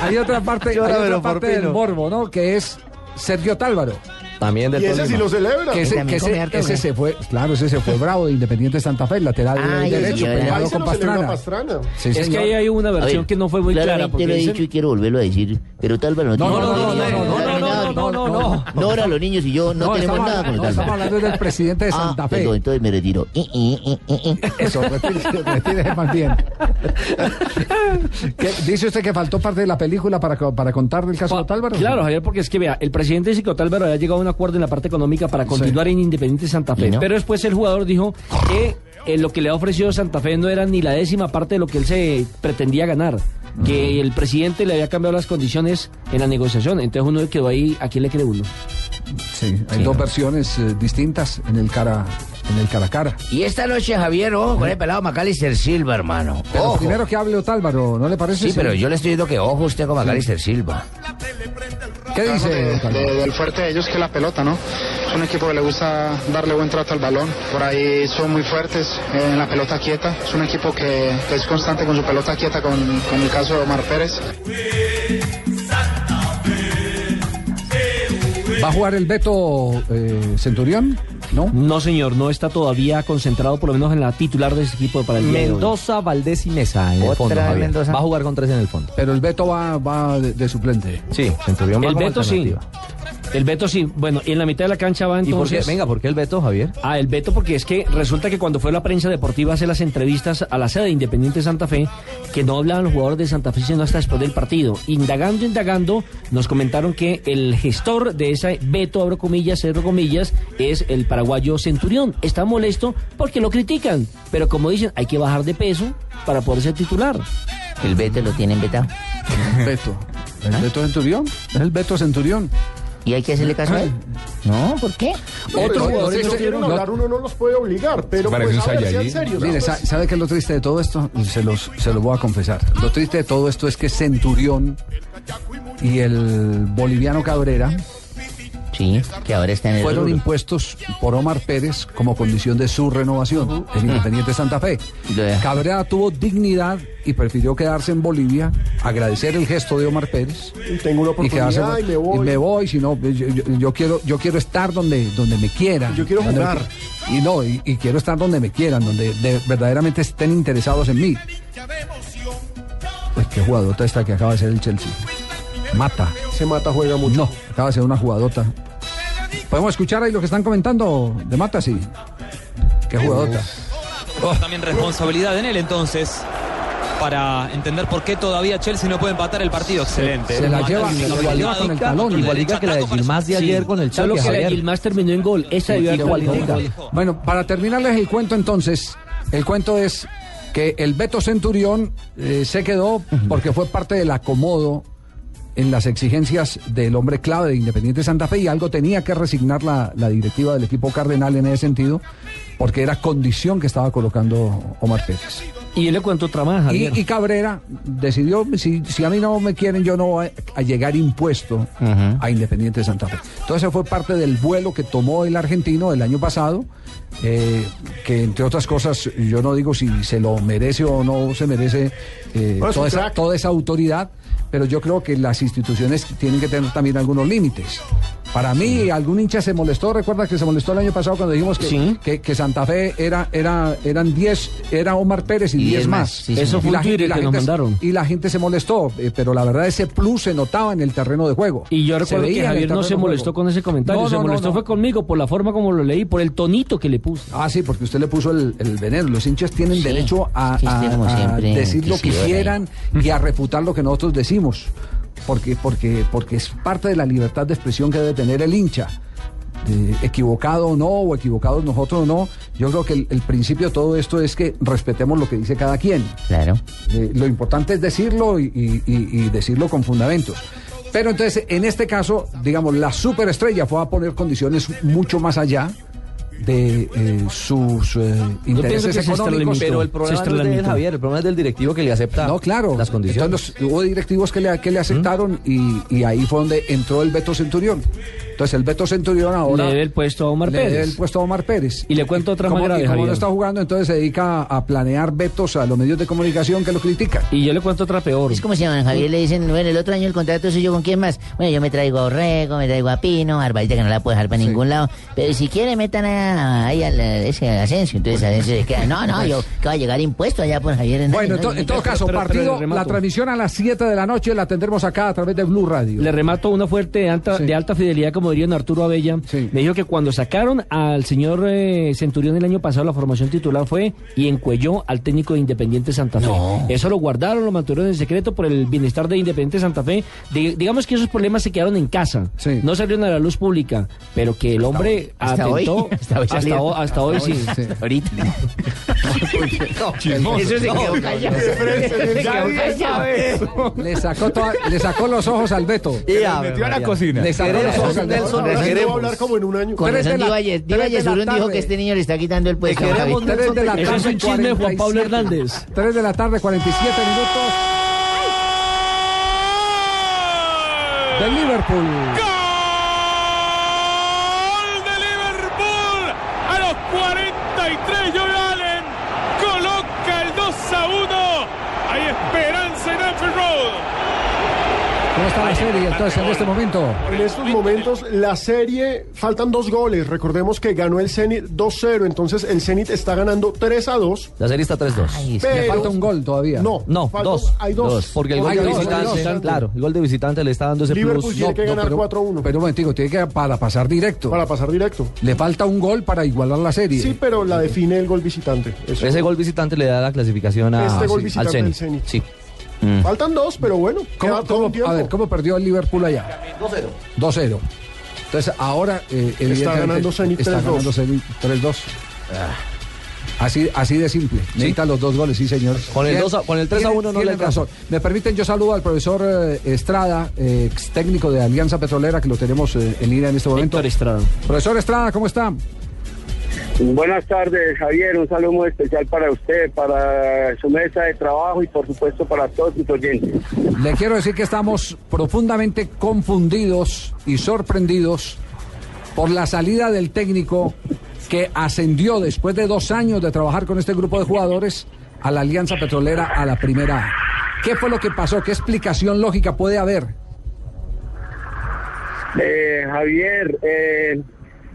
Hay otra parte, hay otra parte del morbo, ¿no? Que es Sergio Tálvaro. También del Y ese Tolima. sí lo celebra. Que ese, que se fue, claro, ese se fue bravo de Independiente Santa Fe, lateral Ay, derecho, señora. peleado con Pastrana. Pastrana. Sí, Es que ahí hay una versión ver, que no fue muy clara. Porque lo he dicen- dicho y quiero volverlo a decir, pero tal vez no No, no, no, no, no, no, no, no, no, que no, no, no. Nora, los niños y yo no, No, tenemos estamos, nada con no, el estamos Talma. hablando del presidente de Ah, Santa Fe. perdón, entonces me retiro. Eso, retírese, más bien. ¿Qué- ¿Dice usted que faltó parte de la película para, para contar del caso de Otálvaro? Claro, Javier, porque es que vea, el presidente Zico Otálvaro había llegado a un acuerdo en la parte económica para continuar en Independiente Santa Fe. Pero después el jugador dijo que eh, lo que le ha ofrecido Santa Fe no era ni la décima parte de lo que él se pretendía ganar. Que el presidente le había cambiado las condiciones en la negociación. Entonces uno quedó ahí, ¿a quién le cree uno? Sí, hay dos versiones eh, distintas en el cara en el cara a cara. Y esta noche, Javier, ojo con el pelado Macalister Silva, hermano. Pero Ojo. primero que hable Otálvaro, ¿no le parece? Sí, pero yo le estoy diciendo que ojo usted con Macalister Silva. ¿Qué dice de- Otálvaro? de- del fuerte de ellos que es la pelota, ¿no? Es un equipo que le gusta darle buen trato al balón. Por ahí son muy fuertes en la pelota quieta. Es un equipo que, que es constante con su pelota quieta, con, con el caso de Omar Pérez. ¿Va a jugar el Beto eh, Centurión? ¿No? No, señor, no está todavía concentrado por lo menos en la titular de ese equipo para el día. Mendoza, Valdés y Mesa en el fondo, vez Javier. Mendoza. Va a jugar con tres en el fondo. Pero el Beto va, va de, de suplente. Sí, Centurión va El Beto sí. El Beto sí. Bueno, y en la mitad de la cancha va ¿Y por entonces. qué? Venga, ¿por qué el Beto, Javier? Ah, el Beto, porque es que resulta que cuando fue la prensa deportiva a hacer las entrevistas a la sede de Independiente Santa Fe, que no hablaban los jugadores de Santa Fe sino hasta después del partido. Indagando, indagando, nos comentaron que el gestor de ese Beto, abro comillas, cierro comillas, es el paraguayo Centurión. Está molesto porque lo critican, pero como dicen, hay que bajar de peso para poder ser titular. El Beto lo tienen vetado. Beto. ¿El Beto Centurión? Es el Beto Centurión. ¿Y hay que hacerle caso a él? No, ¿por qué? Otros Otro- jugadores no quieren otro- hablar, uno no los puede obligar, pero pues a ver. Mire, ¿sabe qué es lo triste de todo esto? Se los, se los voy a confesar. Lo triste de todo esto es que Centurión y el boliviano Cabrera Sí, que ahora está en el fueron impuestos por Omar Pérez como condición de su renovación en Independiente Santa Fe. Cabrera tuvo dignidad y prefirió quedarse en Bolivia, agradecer el gesto de Omar Pérez. Y tengo una y quedarse- oportunidad y me voy. y me voy, si no, yo, yo- yo quiero, yo quiero estar donde, donde me quieran. Yo quiero me jugar. Y no, y, y quiero estar donde me quieran, donde de- verdaderamente estén interesados en mí. Pues qué jugadota esta que acaba de ser el Chelsea. Mata. Se mata, juega mucho. No, acaba de ser una jugadota. ¿Podemos escuchar ahí lo que están comentando de Mata? Sí. Qué jugadota. También responsabilidad en él entonces para entender por qué todavía Chelsea no puede empatar el partido. Excelente. se se la lleva con el talón. Que la de Gilmás de ayer con el Solo que la. Gilmás terminó en gol. Esa debió haber. Bueno, para terminarles el cuento entonces, el cuento es que el Beto Centurión eh, se quedó porque fue parte del acomodo en las exigencias del hombre clave de Independiente Santa Fe y algo tenía que resignar la, la directiva del equipo cardenal en ese sentido porque era condición que estaba colocando Omar Pérez. Y yo le cuento otra más, Y, Javier. y Cabrera decidió, si, si a mí no me quieren, yo no voy a, a llegar impuesto a Independiente Santa Fe. Entonces fue parte del vuelo que tomó el argentino el año pasado, eh, que entre otras cosas, yo no digo si se lo merece o no se merece eh, Bueno, toda, esa, toda esa autoridad, pero yo creo que las instituciones tienen que tener también algunos límites. Para mí, algún hincha se molestó, recuerda que se molestó el año pasado cuando dijimos que, que, que Santa Fe era, era, eran 10, era Omar Pérez y Y 10 diez más. sí, sí. Eso fue un Twitter y la que nos mandaron. Y la gente se molestó, eh, pero la verdad ese plus se notaba en el terreno de juego. Y yo recuerdo que Javier no se molestó con ese comentario, No, se no, molestó no. fue conmigo por la forma como lo leí, por el tonito que le puse. Ah, sí, porque usted le puso el, el veneno. Los hinchas tienen derecho a, decir lo que quieran y a refutar lo que nosotros decimos. Porque, porque, porque es parte de la libertad de expresión que debe tener el hincha. Eh, equivocado o no, o equivocados nosotros o no, yo creo que el, el principio de todo esto es que respetemos lo que dice cada quien. Claro. Eh, lo importante es decirlo y, y- y- y decirlo con fundamentos. Pero entonces, en este caso, digamos, la superestrella fue a poner condiciones mucho más allá de eh, sus eh, intereses económicos. Pero el problema no es de Javier, el problema es del directivo que le acepta No, claro. las condiciones. Entonces, hubo directivos que le, que le aceptaron y, y ahí fue donde entró el Beto Centurión. Entonces, el Beto Centurión ahora... Le debe el puesto a Omar le Pérez. debe el puesto a Omar Pérez. Y le cuento otra grave, y como no está jugando, entonces se dedica a planear vetos a los medios de comunicación que lo critican. Y yo le cuento otra peor. Es como se llaman, Javier le dicen, bueno, el otro año el contrato soy yo con quién más. Bueno, yo me traigo a Orrego, me traigo a Pino, Barbarita que no la puedo dejar para ningún lado. Pero si quiere metan a, ahí al ese Asensio, entonces Asensio se queda, no, no, yo que va a llegar impuesto allá por Javier Hernández. Bueno, en, to- ¿no? en todo caso, partido, la transmisión a las 7 de la noche la tendremos acá a través de Blue Radio. Le remato una fuerte de alta, de alta fidelidad, como diría Arturo Abella. Me dijo que cuando sacaron al señor eh, Centurión el año pasado, la formación titular fue y encuelló al técnico de Independiente Santa Fe. Eso lo guardaron, lo mantuvieron en secreto por el bienestar de Independiente Santa Fe. Di- digamos que esos problemas se quedaron en casa, no salieron a la luz pública, pero que el hombre hasta atentó hoy. Hasta hoy hasta, hasta hoy sí. Ahorita. Eso se quedó No, callado. Le sacó, toda- le sacó los ojos al Beto. Los metió a la cocina. Le sacó los ojos al Beto. Nelson, a hablar como en un año. Con Tres razón, de la- Diva de dijo tarde. que este niño le está quitando el puesto. queremos, de la Ese es tarde, un chisme de Juan Pablo 47. Hernández. 3 de la tarde, 47 minutos. Del Liverpool. Gol de Liverpool a los 43. Joe Allen coloca el 2 a 1. Hay esperanza en Anfield Road. ¿Cómo está la serie entonces en este momento? En estos momentos la serie faltan dos goles. Recordemos que ganó el Zenit 2-0, entonces el Zenit está ganando 3 a 2. La serie está 3-2. Pero- Le falta un gol todavía. No, No, faltan- dos. Hay dos. Porque el gol Hay de dos, visitante, dos. claro, el gol de visitante le está dando ese Liverpool plus. tiene que ganar pero, 4-1. Pero un momentico, tiene que para pasar directo. Para pasar directo. Le falta un gol para igualar la serie. Sí, pero la define el gol visitante. Eso. Ese gol visitante le da la clasificación a, Este gol sí, visitante al Zenit. Zenit. Sí. Faltan dos, pero bueno. ¿Cómo, cómo- a ver, ¿cómo perdió el Liverpool allá? 2-0. 2-0. Entonces ahora eh, evidentemente, ganando Zenit está 3-2. ganando Zenit 3-2. Así, así de simple. Necesita los dos goles, sí, señor. Con el Tiene- dos a- con el 3 a tiene- 1 no le razón. Me permiten, yo saludo al profesor eh, Estrada, eh, ex técnico de Alianza Petrolera, que lo tenemos eh, en línea en este momento. Héctor Estrada. Profesor Estrada, ¿cómo está? Buenas tardes, Javier. Un saludo muy especial para usted, para su mesa de trabajo y, por supuesto, para todos sus oyentes. Le quiero decir que estamos profundamente confundidos y sorprendidos por la salida del técnico que ascendió después de dos años de trabajar con este grupo de jugadores a la Alianza Petrolera a la primera A. ¿Qué fue lo que pasó? ¿Qué explicación lógica puede haber? Eh, Javier, eh,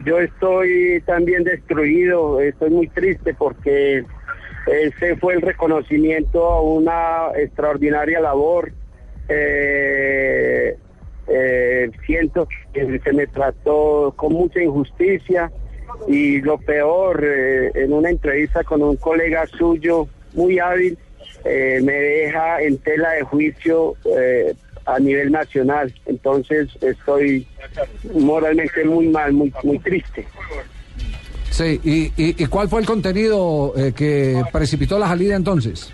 yo estoy también destruido, estoy muy triste porque ese fue el reconocimiento a una extraordinaria labor. Eh, eh, siento que se me trató con mucha injusticia y lo peor, eh, en una entrevista con un colega suyo muy hábil, me deja en tela de juicio a nivel nacional. Entonces estoy moralmente muy mal, muy, muy triste. Sí, ¿y, y- y cuál fue el contenido eh, que precipitó la salida entonces?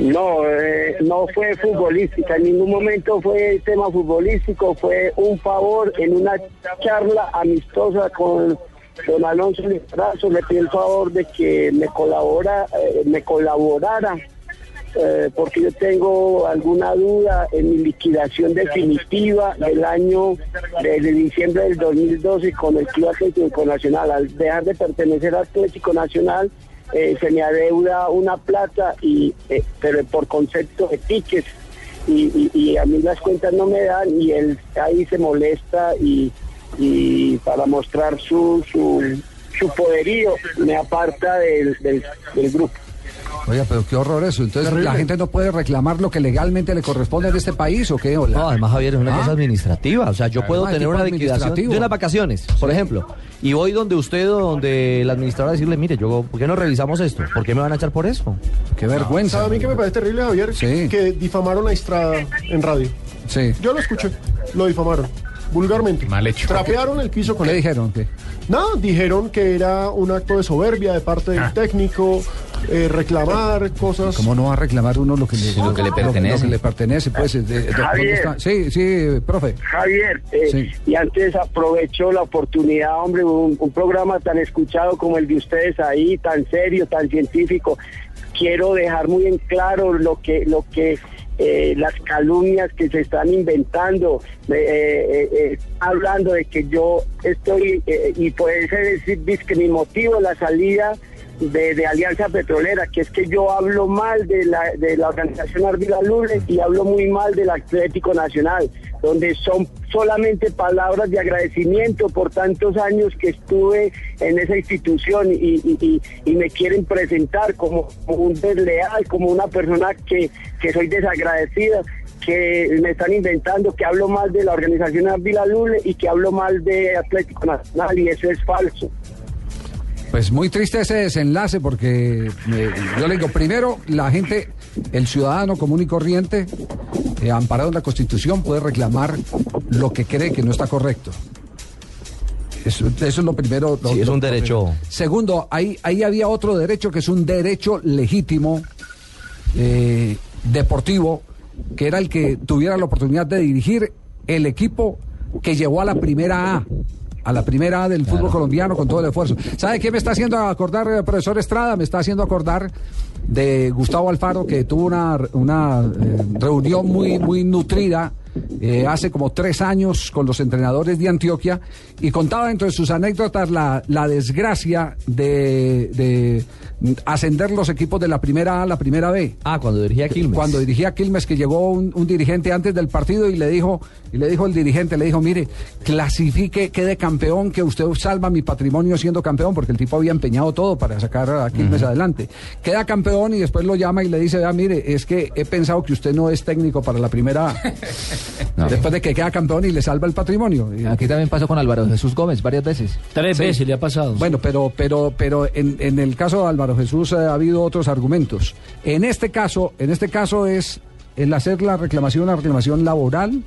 No, eh, no fue futbolística, en ningún momento fue tema futbolístico, fue un favor en una charla amistosa con don Alonso Litrazo, le pido el favor de que me colabora, eh, me colaborara, eh, porque yo tengo alguna duda en mi liquidación definitiva del año de, de diciembre del 2012 con el Club Atlético Nacional. Al dejar de pertenecer al Atlético Nacional, eh, se me adeuda una plata, y eh, pero por concepto de tickets. Y, a mí las cuentas no me dan y él ahí se molesta y, para mostrar su, su, su poderío me aparta del grupo. Oiga, pero qué horror eso. Entonces, Terrible. ¿la gente no puede reclamar lo que legalmente le corresponde en este país o qué? Hola? No, además, Javier, es una Ah. cosa administrativa. O sea, yo Además, puedo tener una liquidación de unas vacaciones, por ejemplo, y voy donde usted o donde el administrador a decirle, mire, yo, ¿por qué no revisamos esto? ¿Por qué me van a echar por eso? Qué vergüenza. ¿Sabe a mí que me parece terrible, Javier? Que difamaron a Estrada en radio. Sí. Yo lo escuché. Lo difamaron. Vulgarmente. Mal hecho. Trapearon el piso con ¿Qué él. dijeron? ¿Qué? No, dijeron que era un acto de soberbia de parte del técnico, eh, reclamar cosas. ¿Cómo no va a reclamar uno lo que le, Lo que le pertenece. Lo que le pertenece, pues. de- de- ¿dónde Javier. está? Sí, sí, profe. Javier, eh, Sí. y antes aprovecho la oportunidad, hombre, un, un programa tan escuchado como el de ustedes ahí, tan serio, tan científico. Quiero dejar muy en claro lo que, lo que eh, las calumnias que se están inventando, eh, eh, eh, hablando de que yo estoy, eh, y puede ser decir, que mi motivo la salida de, Alianza Petrolera, que es que yo hablo mal de la, de la organización Ardila Lule y hablo muy mal del Atlético Nacional, donde son solamente palabras de agradecimiento por tantos años que estuve en esa institución y, y- me quieren presentar como, como un desleal, como una persona que, que soy desagradecida que me están inventando que hablo mal de la organización Ardila Lule y que hablo mal de Atlético Nacional y eso es falso. Pues muy triste ese desenlace porque eh, yo le digo, primero, la gente, el ciudadano común y corriente, eh, amparado en la Constitución, puede reclamar lo que cree que no está correcto. Eso, eso es lo primero. lo- Sí, es lo un derecho. Segundo, ahí, ahí había otro derecho que es un derecho legítimo, eh, deportivo, que era el que tuviera la oportunidad de dirigir el equipo que llevó a la primera A. A la primera del fútbol colombiano con todo el esfuerzo. ¿Sabe qué me está haciendo acordar, eh, profesor Estrada? Me está haciendo acordar de Gustavo Alfaro, que tuvo una, una eh, reunión muy, muy nutrida eh, hace como tres años con los entrenadores de Antioquia y contaba dentro de sus anécdotas la, la desgracia de, de ascender los equipos de la primera A a la primera B. Ah, cuando dirigía Quilmes. Cuando dirigía Quilmes, que llegó un, un dirigente antes del partido y le dijo, y le dijo el dirigente, le dijo, mire, clasifique, quede campeón, que usted salva mi patrimonio siendo campeón, porque el tipo había empeñado todo para sacar a Quilmes adelante. Queda campeón y después lo llama y le dice, ah, mire, es que he pensado que usted no es técnico para la primera A. Después de que queda campeón y le salva el patrimonio. Aquí también pasó con Álvaro Jesús Gómez varias veces. Tres Sí. veces le ha pasado. Bueno, pero, pero, pero en, en el caso de Álvaro Jesús eh, ha habido otros argumentos. En este caso, en este caso es el hacer la reclamación, una reclamación laboral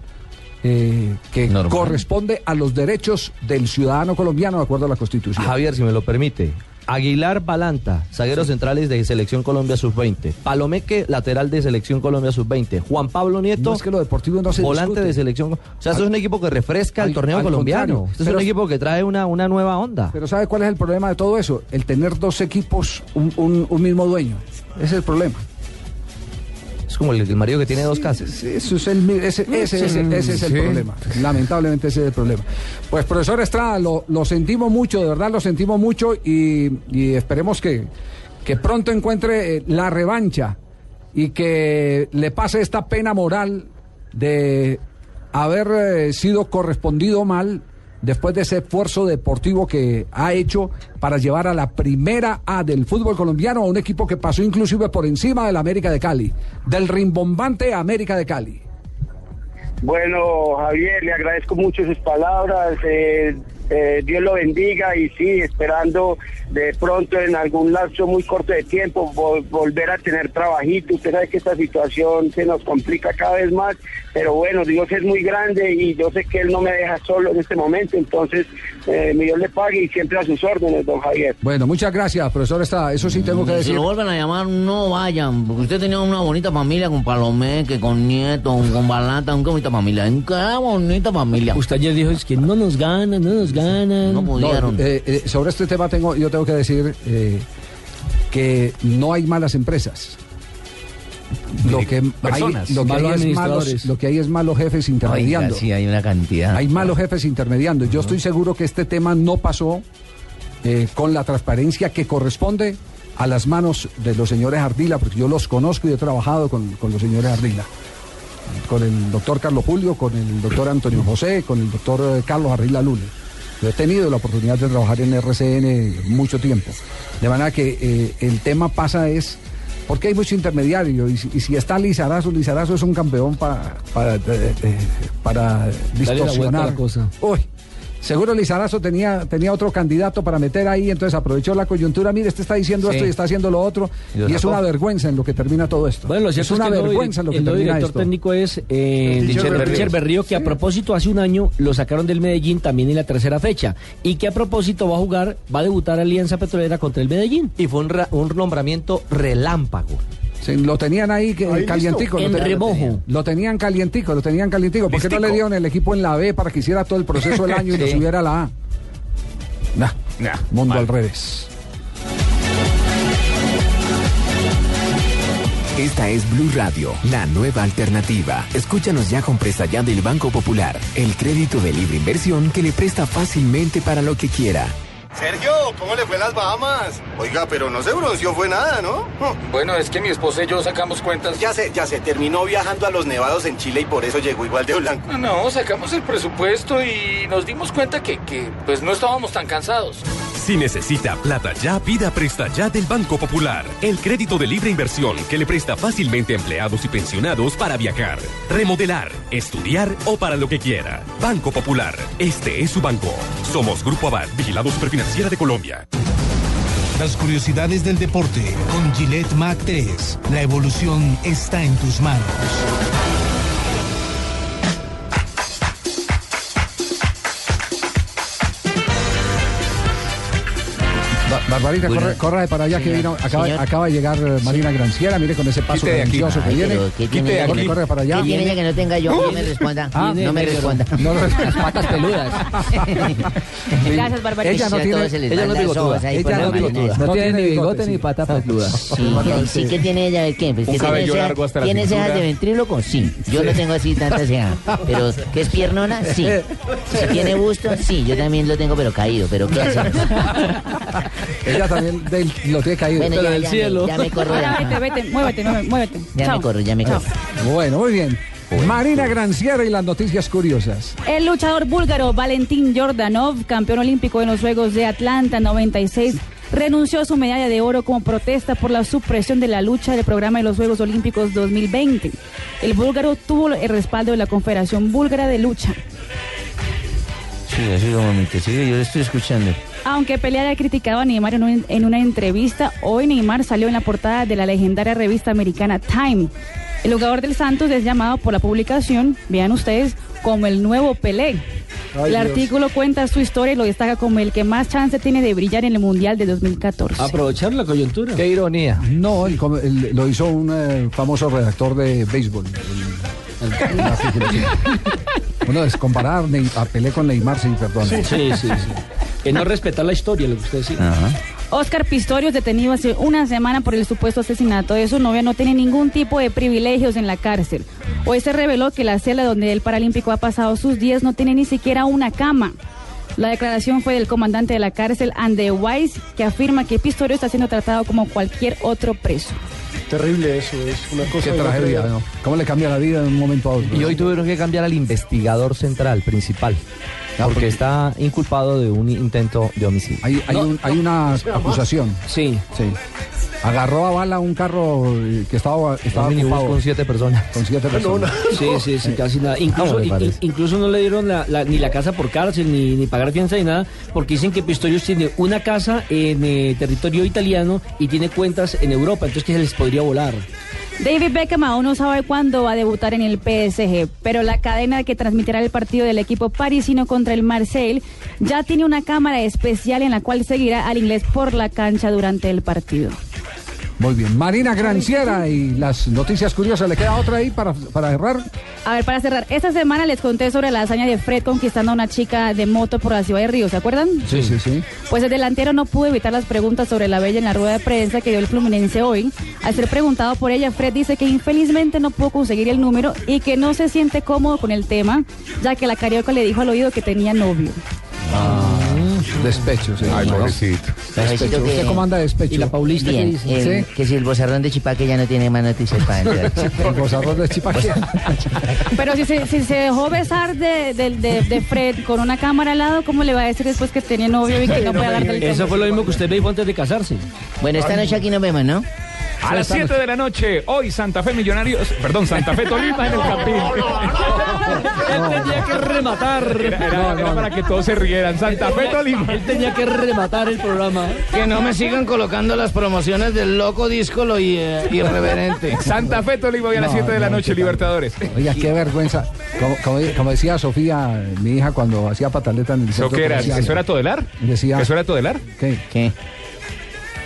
eh, que corresponde a los derechos del ciudadano colombiano de acuerdo a la Constitución. Javier, si me lo permite. Aguilar Balanta, zagueros centrales de Selección Colombia Sub-20. Palomeque, lateral de Selección Colombia Sub-20. Juan Pablo Nieto, No es que lo deportivo no se volante discute. de Selección. O sea, eso es un equipo que refresca el torneo colombiano. Este es un equipo que trae una, una nueva onda. Pero ¿sabe cuál es el problema de todo eso? El tener dos equipos, un, un- un mismo dueño. Ese es el problema. Es como el, el marido que tiene dos casas. Sí, Eso es el, mi- ese, ese, ese- ese es el Sí. problema. Lamentablemente ese es el problema. Pues profesor Estrada, lo, lo sentimos mucho, de verdad lo sentimos mucho y, y esperemos que, que pronto encuentre eh, la revancha y que le pase esta pena moral de haber eh, sido correspondido mal después de ese esfuerzo deportivo que ha hecho para llevar a la primera A del fútbol colombiano a un equipo que pasó inclusive por encima del América de Cali, del rimbombante América de Cali. Bueno, Javier, le agradezco mucho sus palabras. eh, eh, Dios lo bendiga y sí, esperando de pronto en algún lapso muy corto de tiempo vol- volver a tener trabajito. Usted sabe que esta situación se nos complica cada vez más, pero bueno, Dios es muy grande y yo sé que Él no me deja solo en este momento, entonces eh, mi Dios le pague y siempre a sus órdenes, don Javier. Bueno, muchas gracias, profesor Estrada. Eso sí tengo que Si decir. lo vuelven a llamar, no vayan, porque usted tenía una bonita familia con Palomeque, con Nieto, con Balanta, una bonita familia. Una bonita familia. Usted ayer dijo es que no nos ganan, no nos ganan. No No, eh, eh, sobre este tema tengo, yo tengo que decir eh, que no hay malas empresas. Lo que, hay, personas, lo, que hay malos es malos, lo que hay es malos jefes intermediando. Oiga, sí, hay una cantidad. Hay malos jefes intermediando. Yo estoy seguro que este tema no pasó eh, con la transparencia que corresponde a las manos de los señores Ardila, porque yo los conozco y he trabajado con, con los señores Ardila. Con el doctor Carlos Julio, con el doctor Antonio José, con el doctor Carlos Ardila Lule. Yo he tenido la oportunidad de trabajar en RCN mucho tiempo. De manera que eh, el tema pasa es porque hay mucho intermediario y si, y si está Lizarazo, Lizarazo es un campeón pa- para, eh, eh, para distorsionar. la cosa. Uy, seguro Lizarazo tenía, tenía otro candidato para meter ahí, entonces aprovechó la coyuntura. Mire, este está diciendo Sí. esto y está haciendo lo otro. Y es una vergüenza en lo que termina todo esto. Bueno, lo es cierto es, una que el vergüenza en lo que el termina director esto. técnico es eh, Dicher. Berrío, que a propósito hace un año lo sacaron del Medellín también en la tercera fecha y que a propósito va a jugar, va a debutar Alianza Petrolera contra el Medellín. Y fue un, ra- un nombramiento relámpago. Sí, lo tenían ahí, que, Ahí calientico. listo. lo En tenían- remojo. Lo tenían calientico, lo tenían calientico. ¿Por qué no le dieron el equipo en la B para que hiciera todo el proceso del año y lo subiera a la A? Nah, mundo al revés. Esta es Blue Radio, la nueva alternativa. Escúchanos ya con presta ya del Banco Popular, el crédito de libre inversión que le presta fácilmente para lo que quiera. Sergio, ¿cómo le fue en las Bahamas? Oiga, pero no se bronceó, fue nada, ¿no? Bueno, es que mi esposa y yo sacamos cuentas. Ya sé, ya sé, terminó viajando a los nevados en Chile y por eso llegó igual de blanco. No, no, sacamos el presupuesto y nos dimos cuenta que, que pues no estábamos tan cansados. Si necesita plata ya, pida Presta Ya del Banco Popular. El crédito de libre inversión que le presta fácilmente a empleados y pensionados para viajar, remodelar, estudiar o para lo que quiera. Banco Popular. Este es su banco. Somos Grupo Aval, vigilado superfinanciera de Colombia. Las curiosidades del deporte con Gillette Mac 3. La evolución está en tus manos. Barbarita, Bueno, corre, corre para allá que vino. Acaba, de llegar eh, Marina Granciera, mire con ese paso Quite de aquí. cadencioso que viene. pero ¿qué tiene ella que corre, no- corre para allá. ¿Qué tiene ella que no tenga yo? No me responda. Ah, no me responda. No me responda. Las patas peludas. Gracias, Barbarita. Ella no tiene, ella no bigotuda. Ella no bigotuda. No ni bigote bigote, ni sí. pata peluda. Sí, sí, ¿qué tiene ella? ¿Qué? Pues, Un ¿qué cabello tiene largo hasta la ¿Tiene cejas de ventríloco? Sí. Yo no tengo así tantas cejas. Pero, ¿qué es piernona? Sí. Si tiene busto, sí. Yo también lo tengo, pero caído. ¿Pero qué hacemos? Ella también del- lo tiene caído. Bueno, ya, ya, me, ya me corro acá. vete, vete, muévete, muévete. Ya Chao. me corro, ya me Chao. corro. Bueno, muy bien. Marina Granciera y las noticias curiosas. El luchador búlgaro Valentín Jordanov, campeón olímpico en los Juegos de Atlanta 96, renunció a su medalla de oro como protesta por la supresión de la lucha del programa de los Juegos Olímpicos 2020. El búlgaro tuvo el respaldo de la Confederación Búlgara de Lucha. Sigue, sigue un momento, sigue, yo le estoy escuchando. Aunque Pelé haya criticado a Neymar en, un- en una entrevista, hoy Neymar salió en la portada de la legendaria revista americana Time. El jugador del Santos es llamado por la publicación, vean ustedes, como el nuevo Pelé. Ay, el Dios. artículo cuenta su historia y lo destaca como el que más chance tiene de brillar en el Mundial de 2014. Aprovechar la coyuntura. Qué ironía. No, el com- el- lo hizo un eh, famoso redactor de béisbol. El- sí. Bueno, es comparar a Pelé con Neymar, sí, perdón. Sí, sí, sí. Que no respetar la historia, lo que usted decía. Oscar Pistorius, detenido hace una semana por el supuesto asesinato de su novia, no tiene ningún tipo de privilegios en la cárcel. Hoy se reveló que la celda donde el paralímpico ha pasado sus días no tiene ni siquiera una cama. La declaración fue del comandante de la cárcel, Ande Weiss, que afirma que Pistorius está siendo tratado como cualquier otro preso. Terrible eso, es una cosa. Qué tragedia. ¿no? ¿Cómo le cambia la vida de un momento a otro? Y hoy tuvieron que cambiar al investigador central, principal. Porque está inculpado de un intento de homicidio. Hay, hay, un- hay una acusación. Sí. Sí. Agarró a bala un carro eh, que estaba, estaba ocupado. con siete personas. Con siete personas. Sí, sí, sí, casi nada. Incluso, Ah, in- incluso no le dieron la- la- ni la casa por cárcel, ni, ni pagar fianza ni nada, porque dicen que Pistorius tiene una casa en eh, territorio italiano y tiene cuentas en Europa, entonces que se les podría volar. David Beckham aún no sabe cuándo va a debutar en el PSG, pero la cadena que transmitirá el partido del equipo parisino contra el Marseille ya tiene una cámara especial en la cual seguirá al inglés por la cancha durante el partido. Muy bien. Marina Granciera y las noticias curiosas. ¿Le queda otra ahí para, para errar? A ver, para cerrar, esta semana les conté sobre la hazaña de Fred conquistando a una chica de moto por la ciudad de Río, ¿se acuerdan? Sí, sí, sí. Pues el delantero no pudo evitar las preguntas sobre la bella en la rueda de prensa que dio el Fluminense hoy. Al ser preguntado por ella, Fred dice que infelizmente no pudo conseguir el número y que no se siente cómodo con el tema, ya que la carioca le dijo al oído que tenía novio. Despecho, sí. Ay, ¿no? pobrecito. Despecho. ¿Usted cómo anda de despecho? ¿Y la Paulista Bien, dice? el- que si el bozarrón de Chipaque ya no tiene más noticias para entrar. El gozador de Chipaqué. Pero si se, si se dejó besar de, de- de- de Fred con una cámara al lado, ¿cómo le va a decir después que tenía novio y que no puede hablar del? Eso fue lo mismo que usted me dijo antes de casarse. Bueno, esta noche aquí nos vemos, ¿no? A las 7 de la noche, hoy Santa Fe Millonarios, perdón, Santa Fe Tolima en el Campín. Él tenía que rematar. Era, era- era para que todos se rieran. Santa Fe Tolima. Él tenía que rematar el programa. Que no me sigan colocando las promociones del loco disco lo i- eh, irreverente. Santa Fe Tolima hoy a las No, 7 de la no, noche. Libertadores. Oiga, qué vergüenza. Como, como- como decía Sofía, mi hija, cuando hacía pataleta en el ¿Eso centro qué era? ¿Eso era todelar? Decía, ¿Eso era todelar? ¿qué? ¿Qué?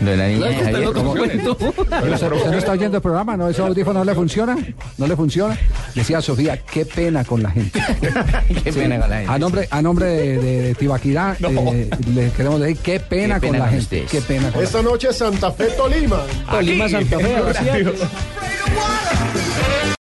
Lo de la niña de Javier. Pero usted, usted no está oyendo el programa, ¿no? ¿Ese audífono no le funciona? ¿No le funciona? Decía Sofía, qué pena con la gente. Qué pena con la gente. A nombre, a nombre de, de Tibaquirá, eh, le queremos decir qué pena, Qué pena con la con gente. ustedes. Qué pena con la Esta noche Santa Fe Tolima. Tolima, Santa Fe,